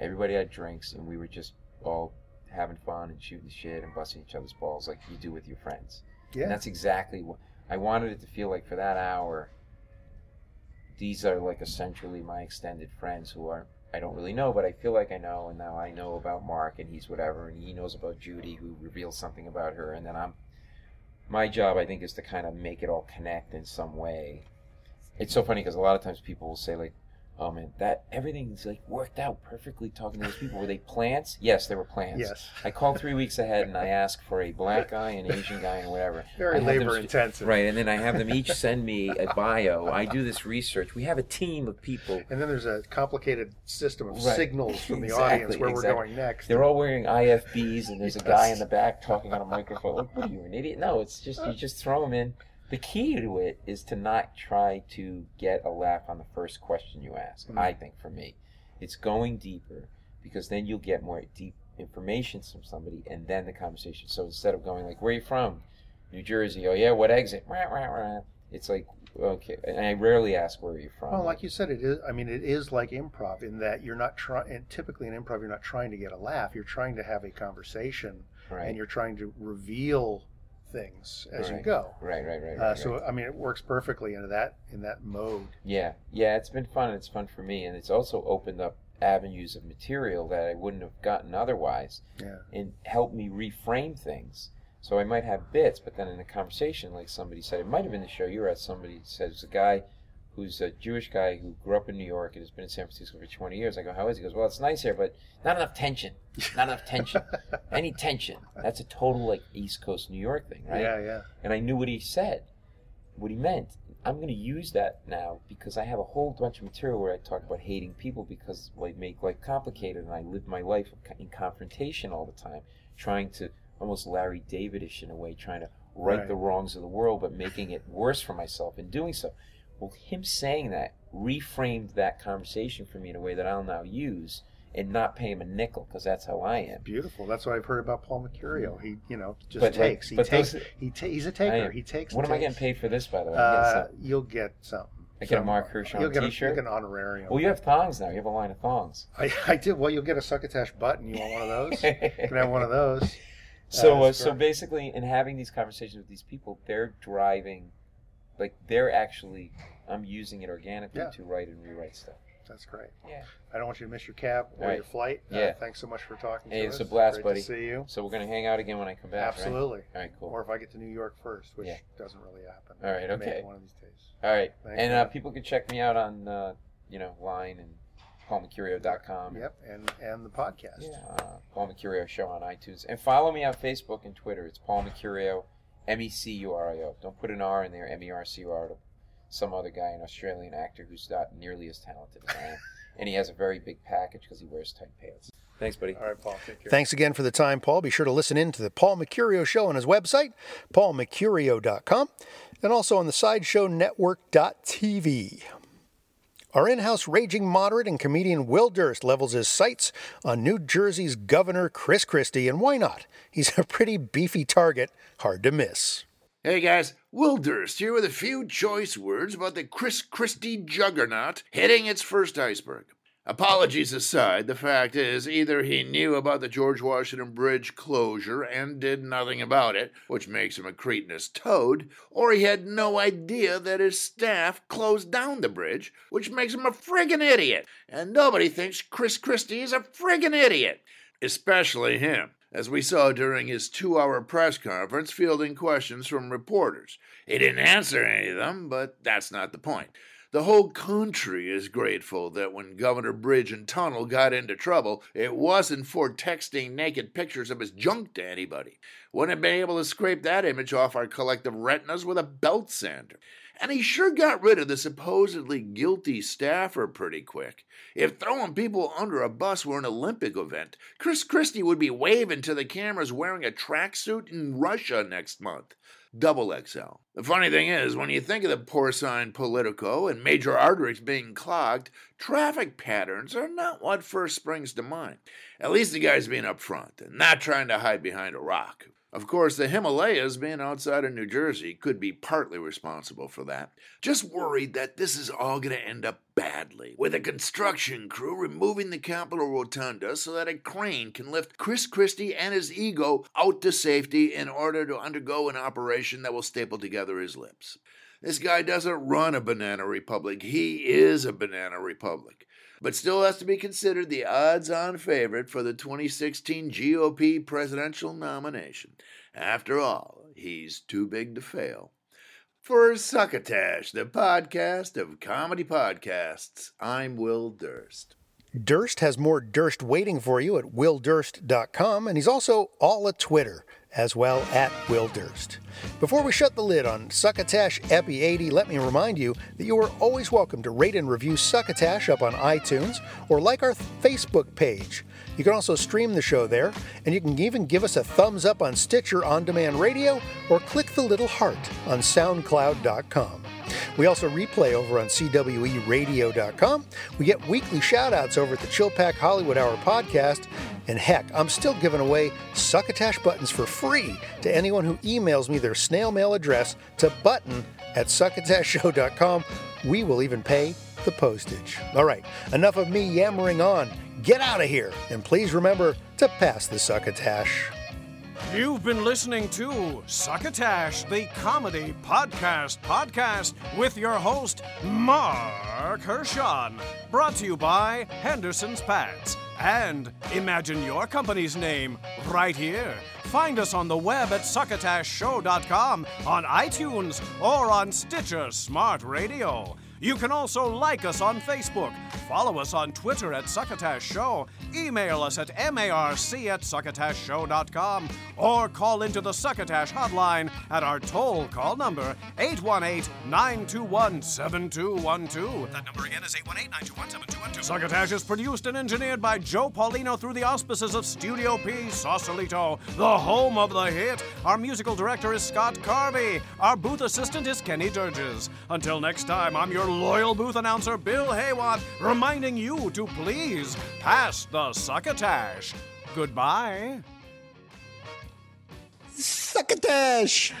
everybody had drinks and we were just all having fun and shooting the shit and busting each other's balls like you do with your friends. Yeah. And that's exactly what I wanted it to feel like for that hour. These are like essentially my extended friends who are I don't really know, but I feel like I know, and now I know about Mark, and he's whatever, and he knows about Judy, who reveals something about her, and then I'm. My job, I think, is to kind of make it all connect in some way. It's so funny because a lot of times people will say like, "Oh man, that everything's like worked out perfectly." Talking to those people, were they plants? Yes, they were plants. Yes. I call three weeks ahead and I ask for a black guy, an Asian guy, and whatever. Very I have them labor st- intensive. Right, and then I have them each send me a bio. I do this research. We have a team of people. And then there's a complicated system of Right. signals from the Exactly, audience where exactly. we're going next. They're all wearing IFBs, and there's a guy in the back talking on a microphone. Like, what are you, an idiot? No, it's just you uh. just throw them in. The key to it is to not try to get a laugh on the first question you ask. Mhm. I think for me, it's going deeper because then you'll get more deep information from somebody, and then the conversation. So instead of going like, "Where are you from?" New Jersey. Oh yeah, what exit? Rah, rah, rah. It's like okay, and I rarely ask where you're you from. Well, like you said, it is. I mean, it is like improv in that you're not trying. Typically, in improv, you're not trying to get a laugh. You're trying to have a conversation, Right. and you're trying to reveal things as you go. Right, right, right, Uh, so, right. I mean, it works perfectly into that in that mode. Yeah, yeah, it's been fun. It's fun for me, and it's also opened up avenues of material that I wouldn't have gotten otherwise, Yeah. and helped me reframe things. So I might have bits, but then in a conversation, like somebody said, it might have been the show you were at. Somebody says a guy who's a Jewish guy who grew up in New York and has been in San Francisco for 20 years. I go, how is he? He goes, well, it's nice here, but not enough tension. Not enough tension. Any tension. That's a total like East Coast New York thing, right? Yeah, yeah. And I knew what he said, what he meant. I'm going to use that now because I have a whole bunch of material where I talk about hating people because I make life complicated and I live my life in confrontation all the time, trying to almost Larry Davidish in a way, trying to right, Right. the wrongs of the world, but making it worse for myself in doing so. Well, him saying that reframed that conversation for me in a way that I'll now use and not pay him a nickel because that's how I am. Beautiful. That's what I've heard about Paul Mecurio. He, you know, just But, like, takes. he but takes. those- he ta- he's a taker. He takes. What am I getting paid for this, by the way? Uh, you'll get something. I get a Mark Hershon you'll get a- t-shirt. You'll get an honorarium. Well, you have thongs now. You have a line of thongs. I, I did. Well, you'll get a succotash button. You want one of those? you can have one of those. So, uh, that's so basically, in having these conversations with these people, they're driving, like they're actually, I'm using it organically Yeah. to write and rewrite stuff. That's great. Yeah. I don't want you to miss your cab or Right. your flight. Uh, Yeah. thanks so much for talking Hey, to it's us. a blast, Great buddy. To see you. So we're gonna hang out again when I come back. right? Absolutely. All right, cool. Or if I get to New York first, which Yeah. doesn't really happen. All right, Okay. Maybe. One of these days. All right, Thanks, and uh, people can check me out on, uh, you know, line and paulmecurio.com. Yep, and and the podcast. Yeah, uh, Paul Mecurio Show on iTunes. And follow me on Facebook and Twitter. It's Paul Mecurio, M E C U R I O. Don't put an R in there, M E R C U R. Some other guy, an Australian actor who's not nearly as talented as I am. and he has a very big package because he wears tight pants. Thanks, buddy. All right, Paul. Take care. Thanks again for the time, Paul. Be sure to listen in to the Paul Mecurio Show on his website, paulmecurio.com, and also on the sideshownetwork.tv. Our in house raging moderate and comedian Will Durst levels his sights on New Jersey's Governor Chris Christie, and why not? He's a pretty beefy target, hard to miss. Hey guys, Will Durst here with a few choice words about the Chris Christie juggernaut hitting its first iceberg. Apologies aside, the fact is either he knew about the George Washington Bridge closure and did nothing about it, which makes him a cretinous toad, or he had no idea that his staff closed down the bridge, which makes him a friggin' idiot. And nobody thinks Chris Christie is a friggin' idiot, especially him. as we saw during his two hour press conference fielding questions from reporters. He didn't answer any of them, but that's not the point. The whole country is grateful that when Governor Bridge and Tunnel got into trouble, it wasn't for texting naked pictures of his junk to anybody. Wouldn't have been able to scrape that image off our collective retinas with a belt sander. And he sure got rid of the supposedly guilty staffer pretty quick. If throwing people under a bus were an Olympic event, Chris Christie would be waving to the cameras wearing a tracksuit in Russia next month. Double XL. The funny thing is, when you think of the porcine Politico and major arteries being clogged, traffic patterns are not what first springs to mind. At least the guy's being upfront and not trying to hide behind a rock. Of course, the Himalayas being outside of New Jersey could be partly responsible for that. Just worried that this is all going to end up badly, with a construction crew removing the Capitol Rotunda so that a crane can lift Chris Christie and his ego out to safety in order to undergo an operation that will staple together his lips. This guy doesn't run a banana republic, he is a banana republic but still has to be considered the odds on favorite for the 2016 GOP presidential nomination. After all, he's too big to fail. For Succotash, the podcast of comedy podcasts, I'm Will Durst. Durst has more Durst waiting for you at willdurst.com, and he's also all at Twitter as well at Will Durst. Before we shut the lid on Succotash Epi 80, let me remind you that you are always welcome to rate and review Succotash up on iTunes or like our Facebook page. You can also stream the show there, and you can even give us a thumbs up on Stitcher On Demand Radio or click the little heart on SoundCloud.com. We also replay over on CWERadio.com. We get weekly shout outs over at the Chillpack Hollywood Hour podcast. And heck, I'm still giving away Succotash buttons for free to anyone who emails me their snail mail address to button at succotashshow.com. We will even pay the postage. All right, enough of me yammering on. Get out of here, and please remember to pass the succotash. You've been listening to Succotash, the comedy podcast podcast with your host, Mark Hershon. Brought to you by Henderson's Pats. And imagine your company's name right here. Find us on the web at succotashshow.com, on iTunes, or on Stitcher Smart Radio. You can also like us on Facebook, follow us on Twitter at Succotash Show, email us at marc at succotashshow.com, or call into the Succotash hotline at our toll call number 818-921-7212. That number again is 818-921-7212. Succotash is produced and engineered by Joe Paulino through the auspices of Studio P Sausalito, the home of the hit. Our musical director is Scott Carvey. Our booth assistant is Kenny Durges. Until next time, I'm your loyal booth announcer, Bill Haywatt, reminding you to please pass the succotash. Goodbye. Succotash!